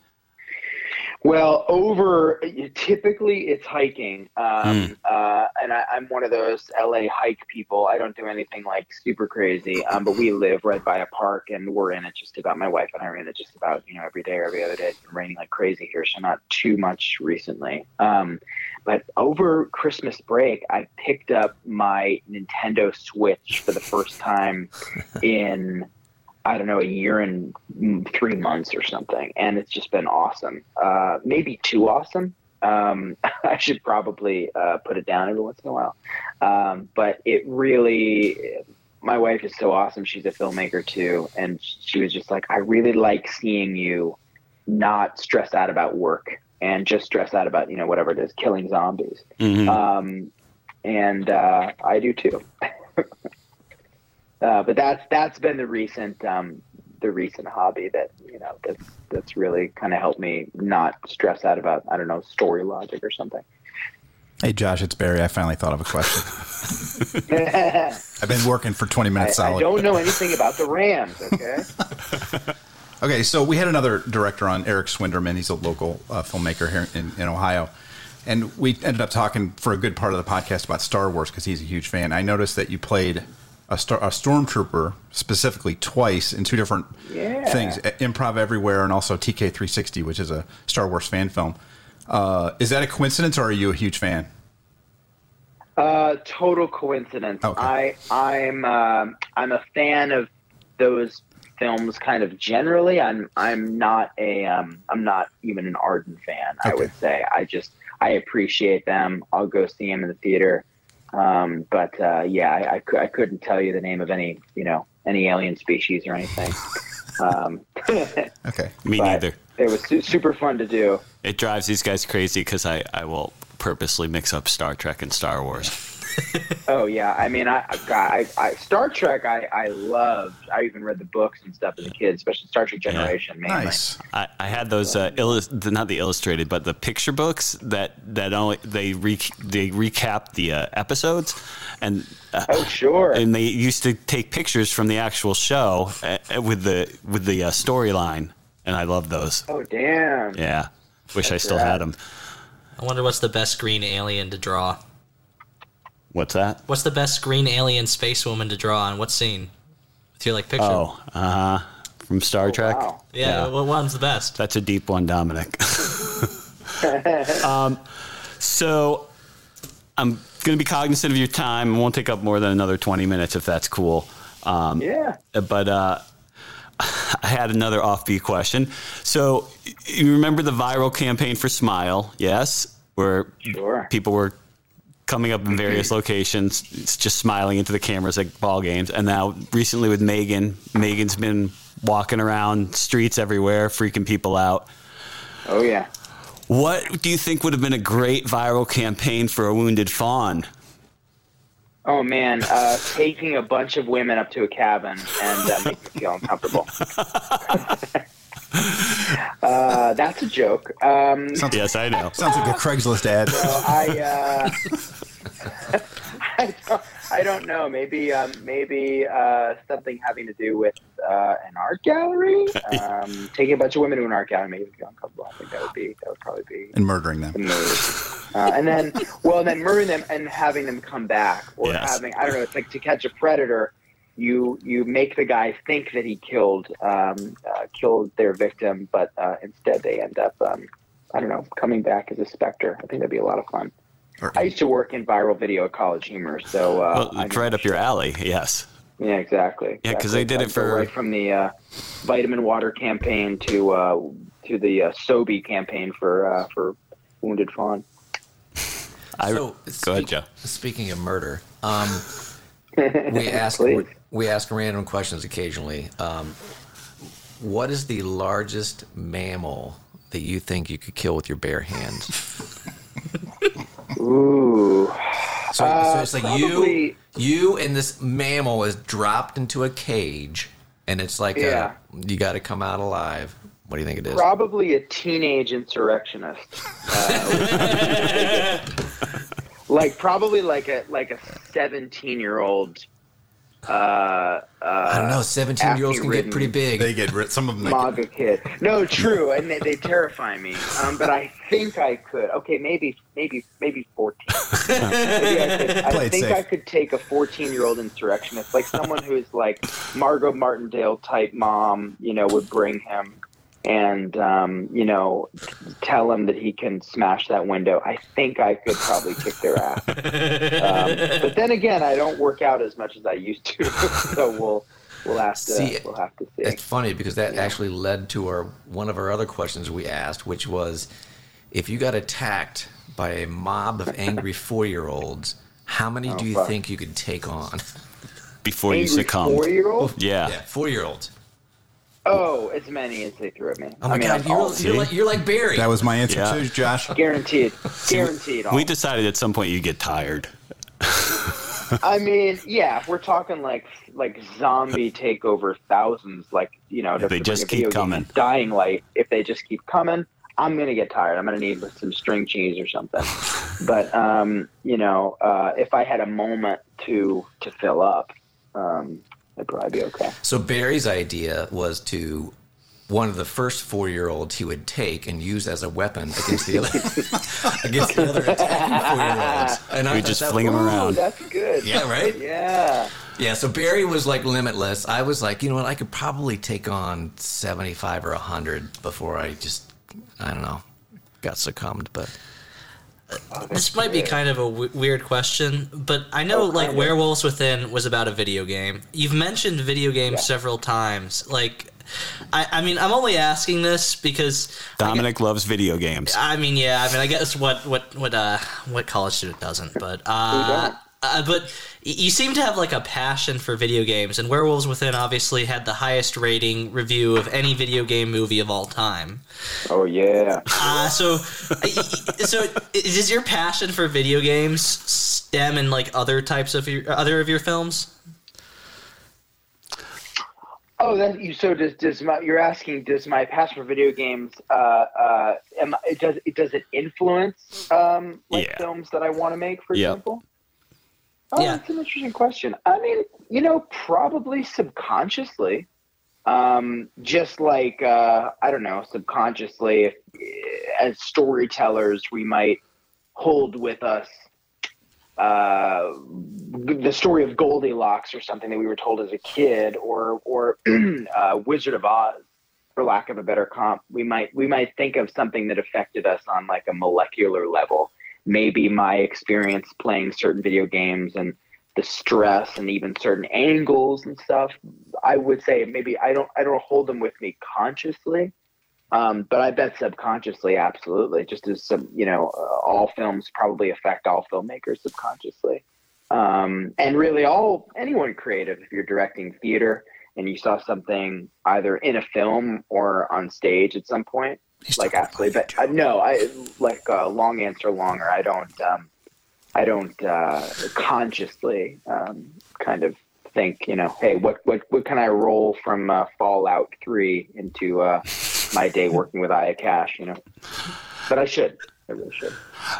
Well, over typically it's hiking, um, Hmm. uh, and I, I'm one of those LA hike people. I don't do anything like super crazy, um, but we live right by a park, and we're in it just about. My wife and I are in it just about you know every day or every other day. It's been raining like crazy here, so not too much recently. Um, but over Christmas break, I picked up my Nintendo Switch for the first time *laughs* in I don't know, a year and three months or something. And it's just been awesome. Uh, maybe too awesome. Um, *laughs* I should probably uh, put it down every once in a while. Um, but it really, my wife is so awesome. She's a filmmaker too. And she was just like, I really like seeing you not stress out about work and just stress out about, you know, whatever it is, killing zombies. Mhm. Um, and uh, I do too. *laughs* uh, but that's that's been the recent um, the recent hobby that you know that's that's really kind of helped me not stress out about I don't know story logic or something. Hey, Josh, it's Barry. I finally thought of a question. I, *laughs* *laughs* I've been working for 20 minutes I solid. don't know anything about the Rams. Okay. *laughs* Okay, so we had another director on, Eric Swinderman. He's a local uh, filmmaker here in, in Ohio. And we ended up talking for a good part of the podcast about Star Wars because he's a huge fan. I noticed that you played a, star, a stormtrooper specifically twice in two different Yeah. things uh, Improv Everywhere and also TK 360, which is a Star Wars fan film. Uh, is that a coincidence or are you a huge fan? Uh, total coincidence. Okay. I I'm um, I'm a fan of those films kind of generally. I'm I'm not a um, I'm not even an ardent fan. I would say I just I appreciate them. I'll go see them in the theater. Um, but uh, yeah, I, I, I couldn't tell you the name of any you know any alien species or anything. um, *laughs* Okay. Me neither. It was su- super fun to do. It drives these guys crazy because I, I will purposely mix up Star Trek and Star Wars. Oh yeah, I mean, I, I, I, I Star Trek, I, I loved. I even read the books and stuff as a kid, especially Star Trek Generation. mainly. Nice. I, I had those uh, illus- the, not the illustrated, but the picture books that that only they re- they recap the uh, episodes, and uh, Oh sure. and they used to take pictures from the actual show uh, uh, with the with the uh, storyline, and I love those. oh damn. Yeah, wish I still rad. had them. I wonder what's the best green alien to draw. What's that? What's the best green alien space woman to draw on what scene? With your like picture. Oh, uh huh. From Star Trek. wow. yeah, yeah. What one's the best? That's a deep one, Dominic. *laughs* *laughs* um, so I'm going to be cognizant of your time. It won't take up more than another 20 minutes if that's cool. Um, Yeah. But uh, *laughs* I had another offbeat question. So you remember the viral campaign for Smile? Yes, where Sure. people were coming up in various locations, just smiling into the cameras at ball games. And now recently with Megan, Megan's been walking around streets everywhere, freaking people out. Oh yeah. What do you think would have been a great viral campaign for a wounded fawn? Oh man, uh, taking a bunch of women up to a cabin and uh, making them feel uncomfortable. *laughs* uh, that's a joke. Um, Sounds, Yes, I know. sounds like a Craigslist ad. I, uh, I, don't, I don't know. Maybe um, maybe uh, something having to do with uh, an art gallery. Um, *laughs* taking a bunch of women to an art gallery me feel uncomfortable. I think that would be that would probably be And murdering them. the. Uh, and then, well, then murdering them and having them come back, or Yes. having I don't know. It's like to catch a predator. You you make the guy think that he killed um, uh, killed their victim, but uh, instead they end up um, I don't know coming back as a specter. I think that'd be a lot of fun. Or- I used to work in viral video at College Humor, so uh, Well, it's right up your alley. Yes. Yeah, exactly. Yeah, 'cause exactly. they did it for- right from the uh, vitamin water campaign to uh, to the uh, Sobe campaign for uh, for wounded fawn. *laughs* I, So, go ahead, Joe. Speaking of murder, um, *laughs* we ask we, we ask random questions occasionally. Um, what is the largest mammal that you think you could kill with your bare hands? *laughs* Ooh. So, Uh, so it's like you, you, and this mammal is dropped into a cage, and it's like Yeah. a, you got to come out alive. What do you think it is? Probably a teenage insurrectionist. *laughs* Uh, *laughs* like probably like a like a seventeen year old. Uh, uh, I don't know. Seventeen-year-olds can get pretty big. They get. Some of them. They get, kid. No, true, and they, they terrify me. Um, but I think I could. Okay, maybe maybe maybe fourteen. Maybe I, could, I think safe. I could take a fourteen-year-old insurrectionist, like someone who's like Margot Martindale type mom. You know, would bring him and um, you know tell him that he can smash that window. I think I could probably kick their ass. Um, but then again, I don't work out as much as I used to, *laughs* so we'll we'll have to See, we'll have to see. It's funny because that actually led to our one of our other questions we asked, which was if you got attacked by a mob of angry *laughs* four-year-olds, how many do you fuck. think you could take on? Before you succumb four-year-old. Yeah. Yeah, four-year-olds. Oh, as many as they threw at me. Oh my I mean, God, all- you're, you're like you're like Barry. that was my answer Yeah. too, Josh. guaranteed, *laughs* guaranteed. all. We decided at some point you get tired. *laughs* I mean, yeah, if we're talking like like zombie takeover thousands, like you know, to They just keep coming. Dying light. If they just keep coming, I'm gonna get tired. I'm gonna need some string cheese or something. *laughs* but um, you know, uh, if I had a moment to to fill up, um, I'd probably be okay. So Barry's idea was to one of the first four-year-olds he would take and use as a weapon against the other *laughs* against the other attacking four-year-olds. And We thought just that fling 'em was- Ooh, around. that's good. Yeah, right. Yeah. Yeah, so Barry was like limitless. I was like, you know what? I could probably take on 75 or 100 before I just, I don't know, got succumbed. But This might be kind of a w- weird question, but I know Oh, like. Werewolves Within was about a video game. You've mentioned video games Yeah. several times. Like, I, I mean, I'm only asking this because Dominic loves video games. I mean, yeah. I mean, I guess what what what uh what college student doesn't, but uh, Uh, but you seem to have like a passion for video games, and Werewolves Within obviously had the highest rating review of any video game movie of all time. Oh yeah. Uh, so, uh, so does your passion for video games stem in like other types of your other of your films? Oh, that you. So does does my? You're asking does my passion for video games? Uh, uh, am, it does it does it influence um like Yeah. films that I want to make, for Yep. example? Oh, Yeah. that's an interesting question. I mean, you know, probably subconsciously. Um, just like uh, I don't know, subconsciously, if, as storytellers, we might hold with us uh, the story of Goldilocks or something that we were told as a kid, or or *clears throat* uh, Wizard of Oz, for lack of a better comp. We might we might think of something that affected us on like a molecular level. Maybe my experience playing certain video games and the stress and even certain angles and stuff. I would say maybe I don't I don't hold them with me consciously, um, but I bet subconsciously, absolutely. Just as some, you know, uh, all films probably affect all filmmakers subconsciously, um, and really all anyone creative. If you're directing theater and you saw something either in a film or on stage at some point, like absolutely. But uh, no, I like uh, long answer longer. I don't. Um, I don't uh, consciously um, kind of think, you know, hey, what what what can I roll from uh, Fallout Three into uh, my day working with Aya Cash, you know? But I should. I really should.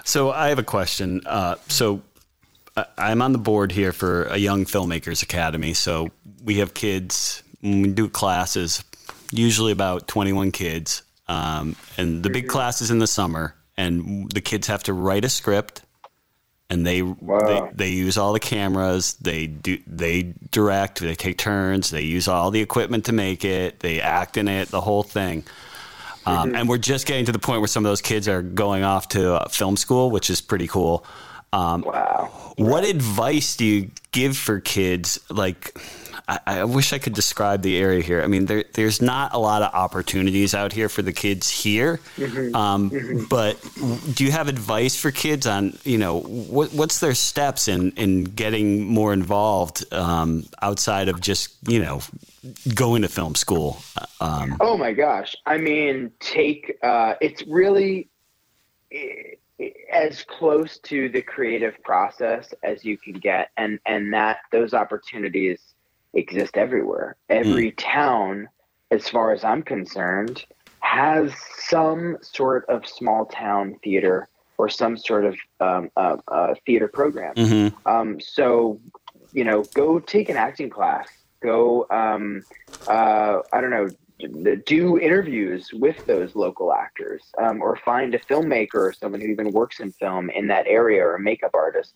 So I have a question. Uh, so I- I'm on the board here for a Young Filmmakers Academy. So we have kids. When we do classes, usually about 21 kids, um, and the big class is in the summer, and the kids have to write a script. And they, they they use all the cameras. They do they direct. They take turns. They use all the equipment to make it. They act in it. The whole thing. Um, and we're just getting to the point where some of those kids are going off to uh, film school, which is pretty cool. Um, Wow. what advice do you give for kids? Like, I, I wish I could describe the area here. I mean, there, there's not a lot of opportunities out here for the kids here. Um, But do you have advice for kids on, you know, what, what's their steps in, in getting more involved um, outside of just, you know, going to film school? Um, Oh my gosh. I mean, take uh, it's really as close to the creative process as you can get and and that those opportunities exist everywhere. Every town as far as I'm concerned has some sort of small town theater or some sort of um, uh, uh, theater program. mhm. Um, so, you know, go take an acting class. Go, um, uh, I don't know, do interviews with those local actors, um, or find a filmmaker or someone who even works in film in that area, or a makeup artist,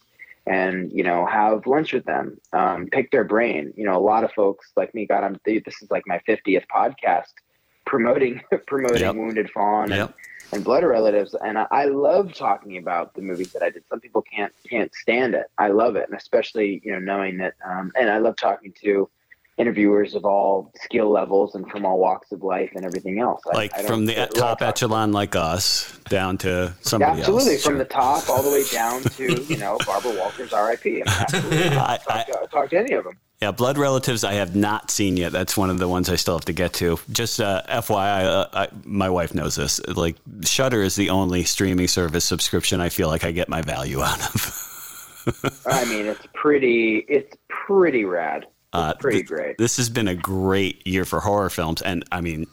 and you know, have lunch with them. Um, pick their brain. You know, a lot of folks like me god i'm This is like my fiftieth podcast promoting *laughs* promoting Yep. Wounded Fawn and and blood relatives and I, I love talking about the movies that i did some people can't can't stand it i love it and especially you know knowing that um, and i love talking to interviewers of all skill levels and from all walks of life and everything else like I don't- from the I top echelon like us down to somebody absolutely else. from Sure. the top all the way down *laughs* to you know barbara walters rip I mean, absolutely. I- talk, to, talk to any of them Yeah, Blood Relatives I have not seen yet. That's one of the ones I still have to get to. Just uh, FYI, uh, I, my wife knows this. Like Shudder is the only streaming service subscription I feel like I get my value out of. *laughs* i mean it's pretty it's pretty rad Uh, pretty th- great This has been a great year for horror films, and I mean,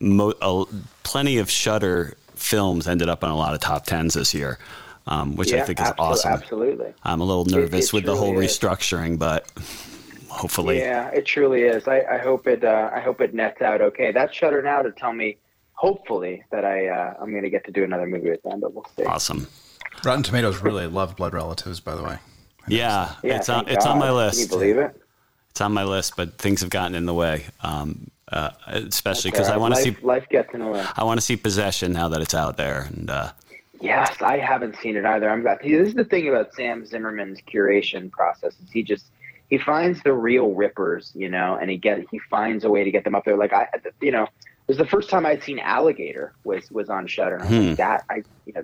mo- uh, plenty of Shudder films ended up on a lot of top tens this year, um, which I think is absol- awesome. absolutely I'm a little nervous it with the whole is. restructuring, but hopefully, Yeah, it truly is. I, I hope it. Uh, I hope it nets out okay. That's Shudder now to tell me, hopefully, that I uh, I'm going to get to do another movie with them. But we'll see. awesome. Rotten Tomatoes really love Blood Relatives, by the way. Yeah, Yeah, it's on thank it's on my list. Can you believe it? It's on my list, but things have gotten in the way. Um, uh, especially because I want to see life gets in the way. I want to see Possession now that it's out there, and uh, Yes, I haven't seen it either. I'm glad. This is the thing about Sam Zimmerman's curation process. Is he just he finds the real rippers, you know, and he get he finds a way to get them up there. Like I, you know, it was the first time I'd seen Alligator was was on Shudder. And I Hmm. like, that I, you know,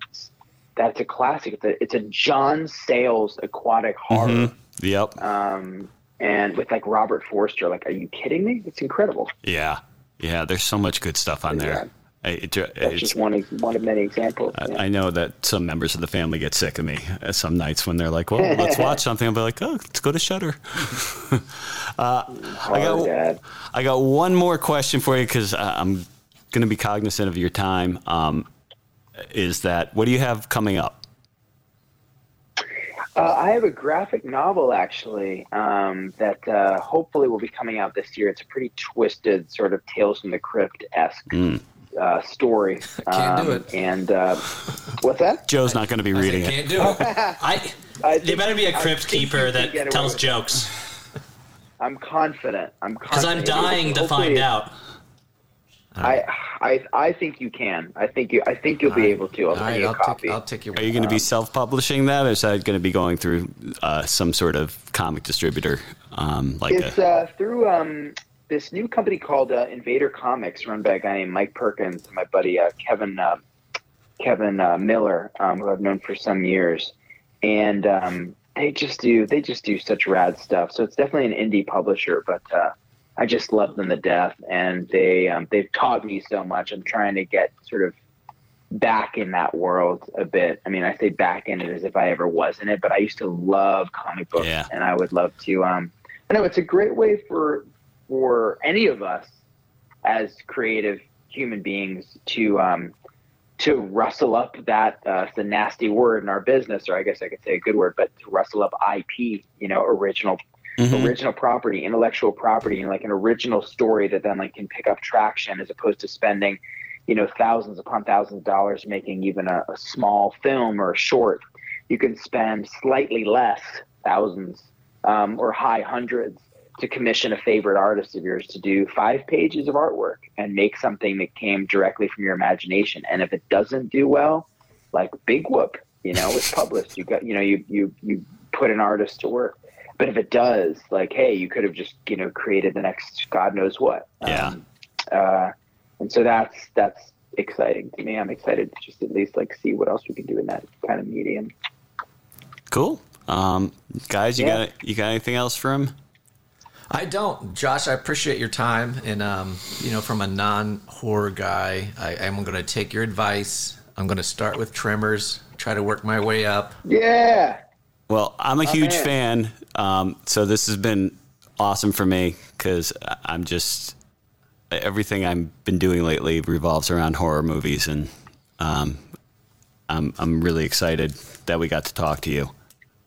that's a classic. It's a, it's a John Sayles aquatic horror, Mhm. Yep. um, and with like Robert Forster. Like, are you kidding me? It's incredible. Yeah. Yeah. There's so much good stuff on there. I, it, That's it's, just one one of many examples. yeah. I know that some members of the family get sick of me uh, some nights when they're like, "Well, let's *laughs* watch something." I'll be like, "Oh, let's go to Shudder." *laughs* uh, I got. I got one more question for you because uh, I'm going to be cognizant of your time. Um, is that what do you have coming up? Uh, I have a graphic novel actually um, that uh, hopefully will be coming out this year. It's a pretty twisted sort of Tales from the Crypt esque Hmm. uh, story. *laughs* Can't do Um, it. And uh, what's that? Joe's not going to be I said, reading it. can't do it. *laughs* I, I there better be a crypt keeper that tells jokes I'm confident. I'm because I'm dying to Hopefully- find out. I, I I think you can. I think you. I think you'll be able to. I'll All send right, you a I'll copy. take, I'll take your. Are you going to be self-publishing that, or is that going to be going through uh, some sort of comic distributor, um, like It's a? uh, through um, this new company called uh, Invader Comics, run by a guy named Mike Perkins and my buddy uh, Kevin uh, Kevin uh, Miller, um, who I've known for some years, and um, they just do they just do such rad stuff. So it's definitely an indie publisher, but uh, I just love them to death, and they um, they've taught me so much. I'm trying to get sort of back in that world a bit. I mean, I say back in it as if I ever was in it, but I used to love comic books, Yeah. and I would love to. Um, I know it's a great way for for any of us as creative human beings to um, to rustle up that uh, it's a nasty word in our business, or I guess I could say a good word, but to rustle up IP, you know, original Mhm. original property, intellectual property, and like an original story that then like can pick up traction as opposed to spending, you know, thousands upon thousands of dollars making even a, a small film or a short. You can spend slightly less, thousands um, or high hundreds, to commission a favorite artist of yours to do five pages of artwork and make something that came directly from your imagination. And if it doesn't do well, like big whoop, you know, it's published. You got, you know, you you you put an artist to work. But if it does, like, hey, you could have just, you know, created the next God knows what. Yeah. Um, uh, and so that's that's exciting to me. I'm excited to just at least like see what else we can do in that kind of medium. Cool. Um, guys, you Yeah. got you got anything else for him? I don't, Josh. I appreciate your time, and um, you know, from a non-horror guy, I, I'm going to take your advice. I'm going to start with Tremors, try to work my way up. Yeah. Well, I'm a huge fan, um, so this has been awesome for me because I'm just everything I've been doing lately revolves around horror movies, and um, I'm I'm really excited that we got to talk to you.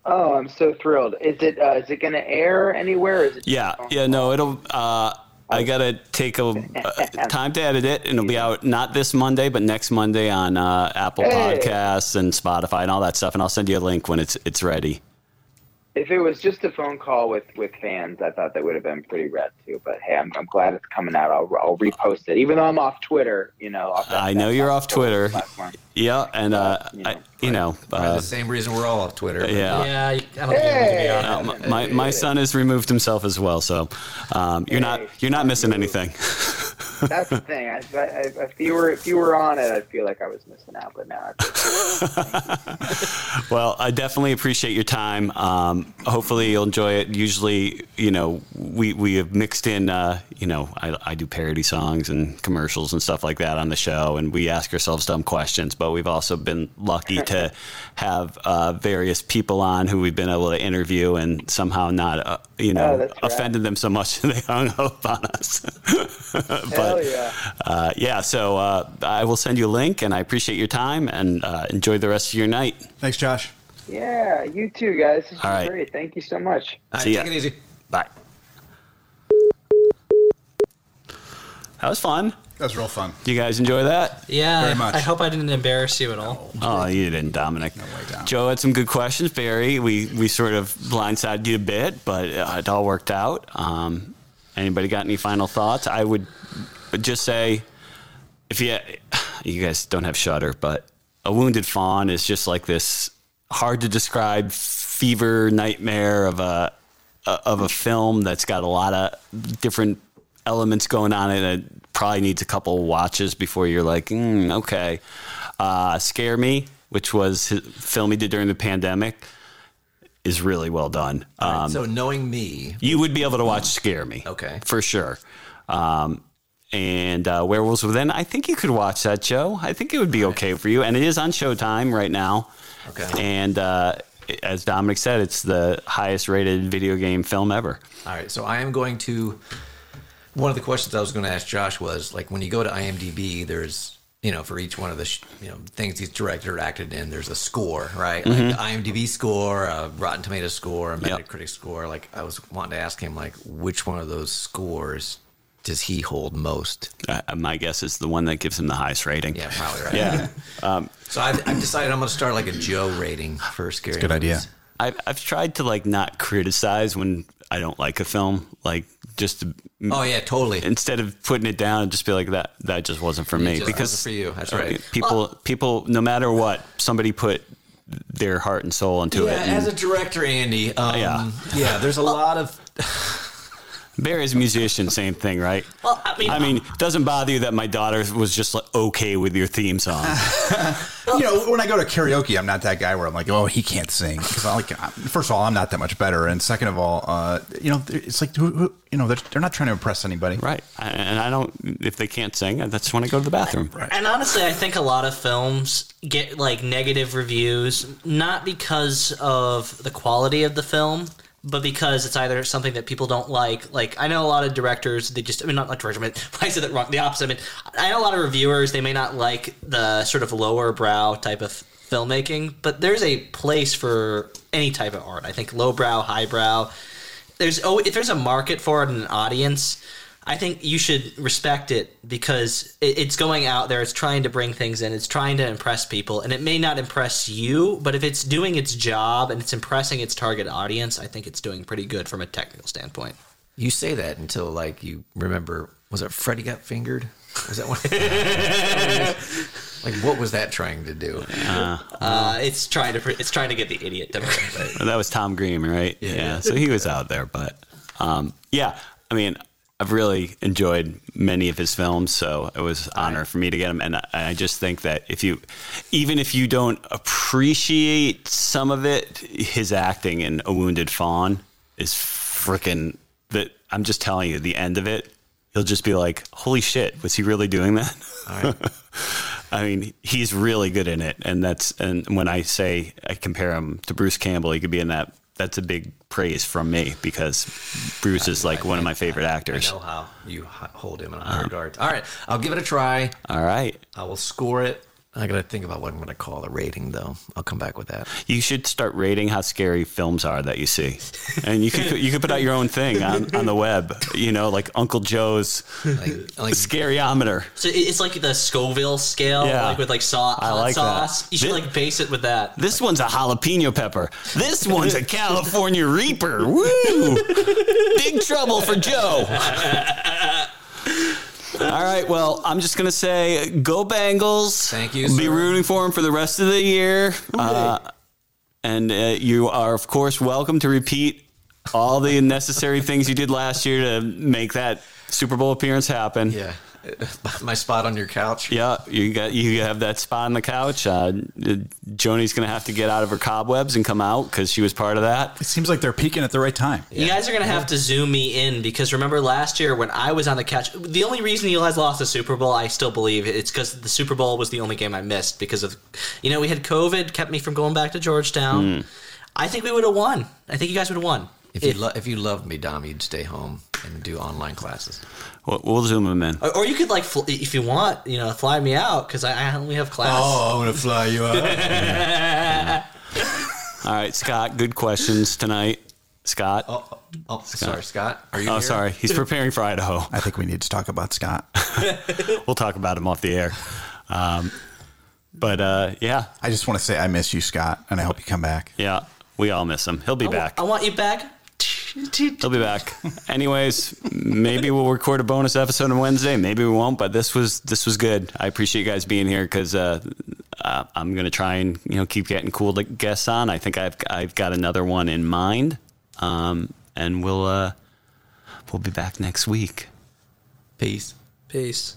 Oh, I'm so thrilled. Is it uh, is it going to air anywhere? Is it Yeah, yeah, no, it'll. Uh, I gotta take a uh, *laughs* time to edit it, and it'll be out not this Monday, but next Monday on uh, Apple Hey. Podcasts and Spotify and all that stuff. And I'll send you a link when it's it's ready. If it was just a phone call with, with fans, I thought that would have been pretty rad too. But hey, I'm, I'm glad it's coming out. I'll, I'll repost it, even though I'm off Twitter. You know, off that- I know you're off Twitter. platform. Yeah, and uh, you know, I, you know, uh, the same reason we're all off Twitter. yeah. Yeah, I don't think to be Hey! on Uh, it. my my son has removed himself as well, so um, you're not you're not missing anything. *laughs* That's the thing. I, I, if you were if you were on it, I'd feel like I was missing out. But now, *laughs* Well, I definitely appreciate your time. Um, hopefully, you'll enjoy it. Usually, you know, we, we have mixed in, uh, you know, I, I do parody songs and commercials and stuff like that on the show, and we ask ourselves dumb questions. But we've also been lucky to have uh, various people on who we've been able to interview and somehow not, uh, you know, Oh, that's right. offended them so much that *laughs* they hung up on us. *laughs* hell but yeah. uh, yeah, so uh, I will send you a link, and I appreciate your time, and uh, enjoy the rest of your night. Thanks, Josh. Yeah, you too, guys. This All is right. great. Thank you so much. All right, See ya. take it easy. Bye. That was fun. That was real fun. Do you guys enjoy that? Yeah, Very much. I hope I didn't embarrass you at all. Oh, you didn't, Dominic. way down. Joe had some good questions. Barry, we, we sort of blindsided you a bit, but uh, it all worked out. Um, anybody got any final thoughts? I would just say, if you you guys don't have Shudder, but a wounded fawn is just like this hard to describe fever nightmare of a of a film that's got a lot of different elements going on in it. Probably needs a couple watches before you're like, mm, okay. Uh, Scare Me which was his film he did during the pandemic, is really well done. Um, so knowing me, you would be able to watch Scare Me. Okay. For sure. Um, and uh, Werewolves Within, I think you could watch that, Joe. I think it would be okay for you. And it is on Showtime right now. Okay. And uh, as Dominic said, it's the highest rated video game film ever. all right. So I am going to. One of the questions I was going to ask Josh was like when you go to IMDb, there's you know for each one of the sh- you know things he's directed or acted in, there's a score, right? Like the IMDb score, a Rotten Tomatoes score, a Yep. Metacritic score. Like I was wanting to ask him like which one of those scores does he hold most? Uh, my guess is the one that gives him the highest rating. Yeah, probably right. Yeah. *laughs* So I've, I've decided I'm going to start like a Joe rating for scary. good idea. I've, I've tried to like not criticize when I don't like a film, like just to, Oh yeah, totally. instead of putting it down and just be like that that just wasn't for me just because wasn't for you. That's right. people people no matter what somebody put their heart and soul into Yeah, it. and as a director, Andy. Um, Yeah. yeah, There's a lot of Barry's a musician, same thing, right? Well, I mean, I mean, it doesn't bother you that my daughter was just like okay with your theme song. *laughs* You know, when I go to karaoke, I'm not that guy where I'm like, oh, he can't sing. Because like, first of all, I'm not that much better, and second of all, uh, you know, it's like, who, who, you know, they're, they're not trying to impress anybody. right. And I don't, if they can't sing, that's when I go to the bathroom. Right. And honestly, I think a lot of films get like negative reviews not because of the quality of the film, but because it's either something that people don't like. Like I know a lot of directors, they just I mean not like director, but *laughs* why is it wrong? The opposite. I mean, I know a lot of reviewers, they may not like the sort of lower brow type of filmmaking, but there's a place for any type of art. I think lowbrow, highbrow. There's oh, if there's a market for it and an audience, I think you should respect it because it, it's going out there. It's trying to bring things in. It's trying to impress people, and it may not impress you, but if it's doing its job and it's impressing its target audience, I think it's doing pretty good from a technical standpoint. you say that until like you remember. Was it Freddy got fingered? Was that one? *laughs* like what was that trying to do? Uh, it's trying to it's trying to get the idiot demographic. *laughs* That was Tom Green, right? Yeah. So he was out there, but um, yeah, I mean, I've really enjoyed many of his films, so it was an honor for me to get him. And I, I just think that if you, even if you don't appreciate some of it, his acting in A Wounded Fawn is freaking. That I'm just telling you, the end of it, he'll just be like, "Holy shit, was he really doing that?" *laughs* I mean, he's really good in it, and that's and when I say I compare him to Bruce Campbell, he could be in that. That's a big praise from me because Bruce is like one of my favorite I actors. know how you hold him in high regard. All right, I'll give it a try. All right, I will score it. I got to think about what I'm going to call the rating, though. I'll come back with that. you should start rating how scary films are that you see, and you could you could put out your own thing on, on the web. You know, like Uncle Joe's Like, like scaryometer. So it's like the Scoville scale, Yeah. like with like sau- I hot like that. sauce. You should Thi- like base it with that. This one's a jalapeno pepper. This one's a *laughs* California Reaper. Woo! Big trouble for Joe. *laughs* All right. Well, I'm just gonna say, go Bengals. Thank you, Be rooting for them for the rest of the year. Uh, and uh, you are, of course, welcome to repeat all the necessary things you did last year to make that Super Bowl appearance happen. yeah, my spot on your couch. Yeah, you got you have that spot on the couch. Uh, Joni's gonna have to get out of her cobwebs and come out because she was part of that. It seems like they're peaking at the right time. You guys are gonna have to zoom me in because remember last year when I was on the couch, the only reason you guys lost the Super Bowl, I still believe it's because the Super Bowl was the only game I missed because of, you know, we had COVID, kept me from going back to Georgetown. I think we would have won. I think you guys would have won. If you lo- if you loved me, Dom, you'd stay home and do online classes. We'll, we'll zoom them in. or, or you could like, fl- if you want, you know, fly me out because I, I only have class. Oh, I'm gonna fly you out. *laughs* All right, Scott. Good questions tonight. Scott. Oh, Oh, oh sorry, Scott. Are you? here? sorry. He's preparing for Idaho. I think we need to talk about Scott. *laughs* We'll talk about him off the air. Um, but uh, yeah, I just want to say I miss you, Scott, and I hope you come back. yeah, we all miss him. He'll be I back. I want you back. *laughs* He'll be back. Anyways, maybe we'll record a bonus episode on Wednesday. Maybe we won't. But this was this was good. I appreciate you guys being here because uh, uh, I'm gonna try and you know keep getting cool guests on. I think I've I've got another one in mind, um, and we'll uh, we'll be back next week. Peace. Peace.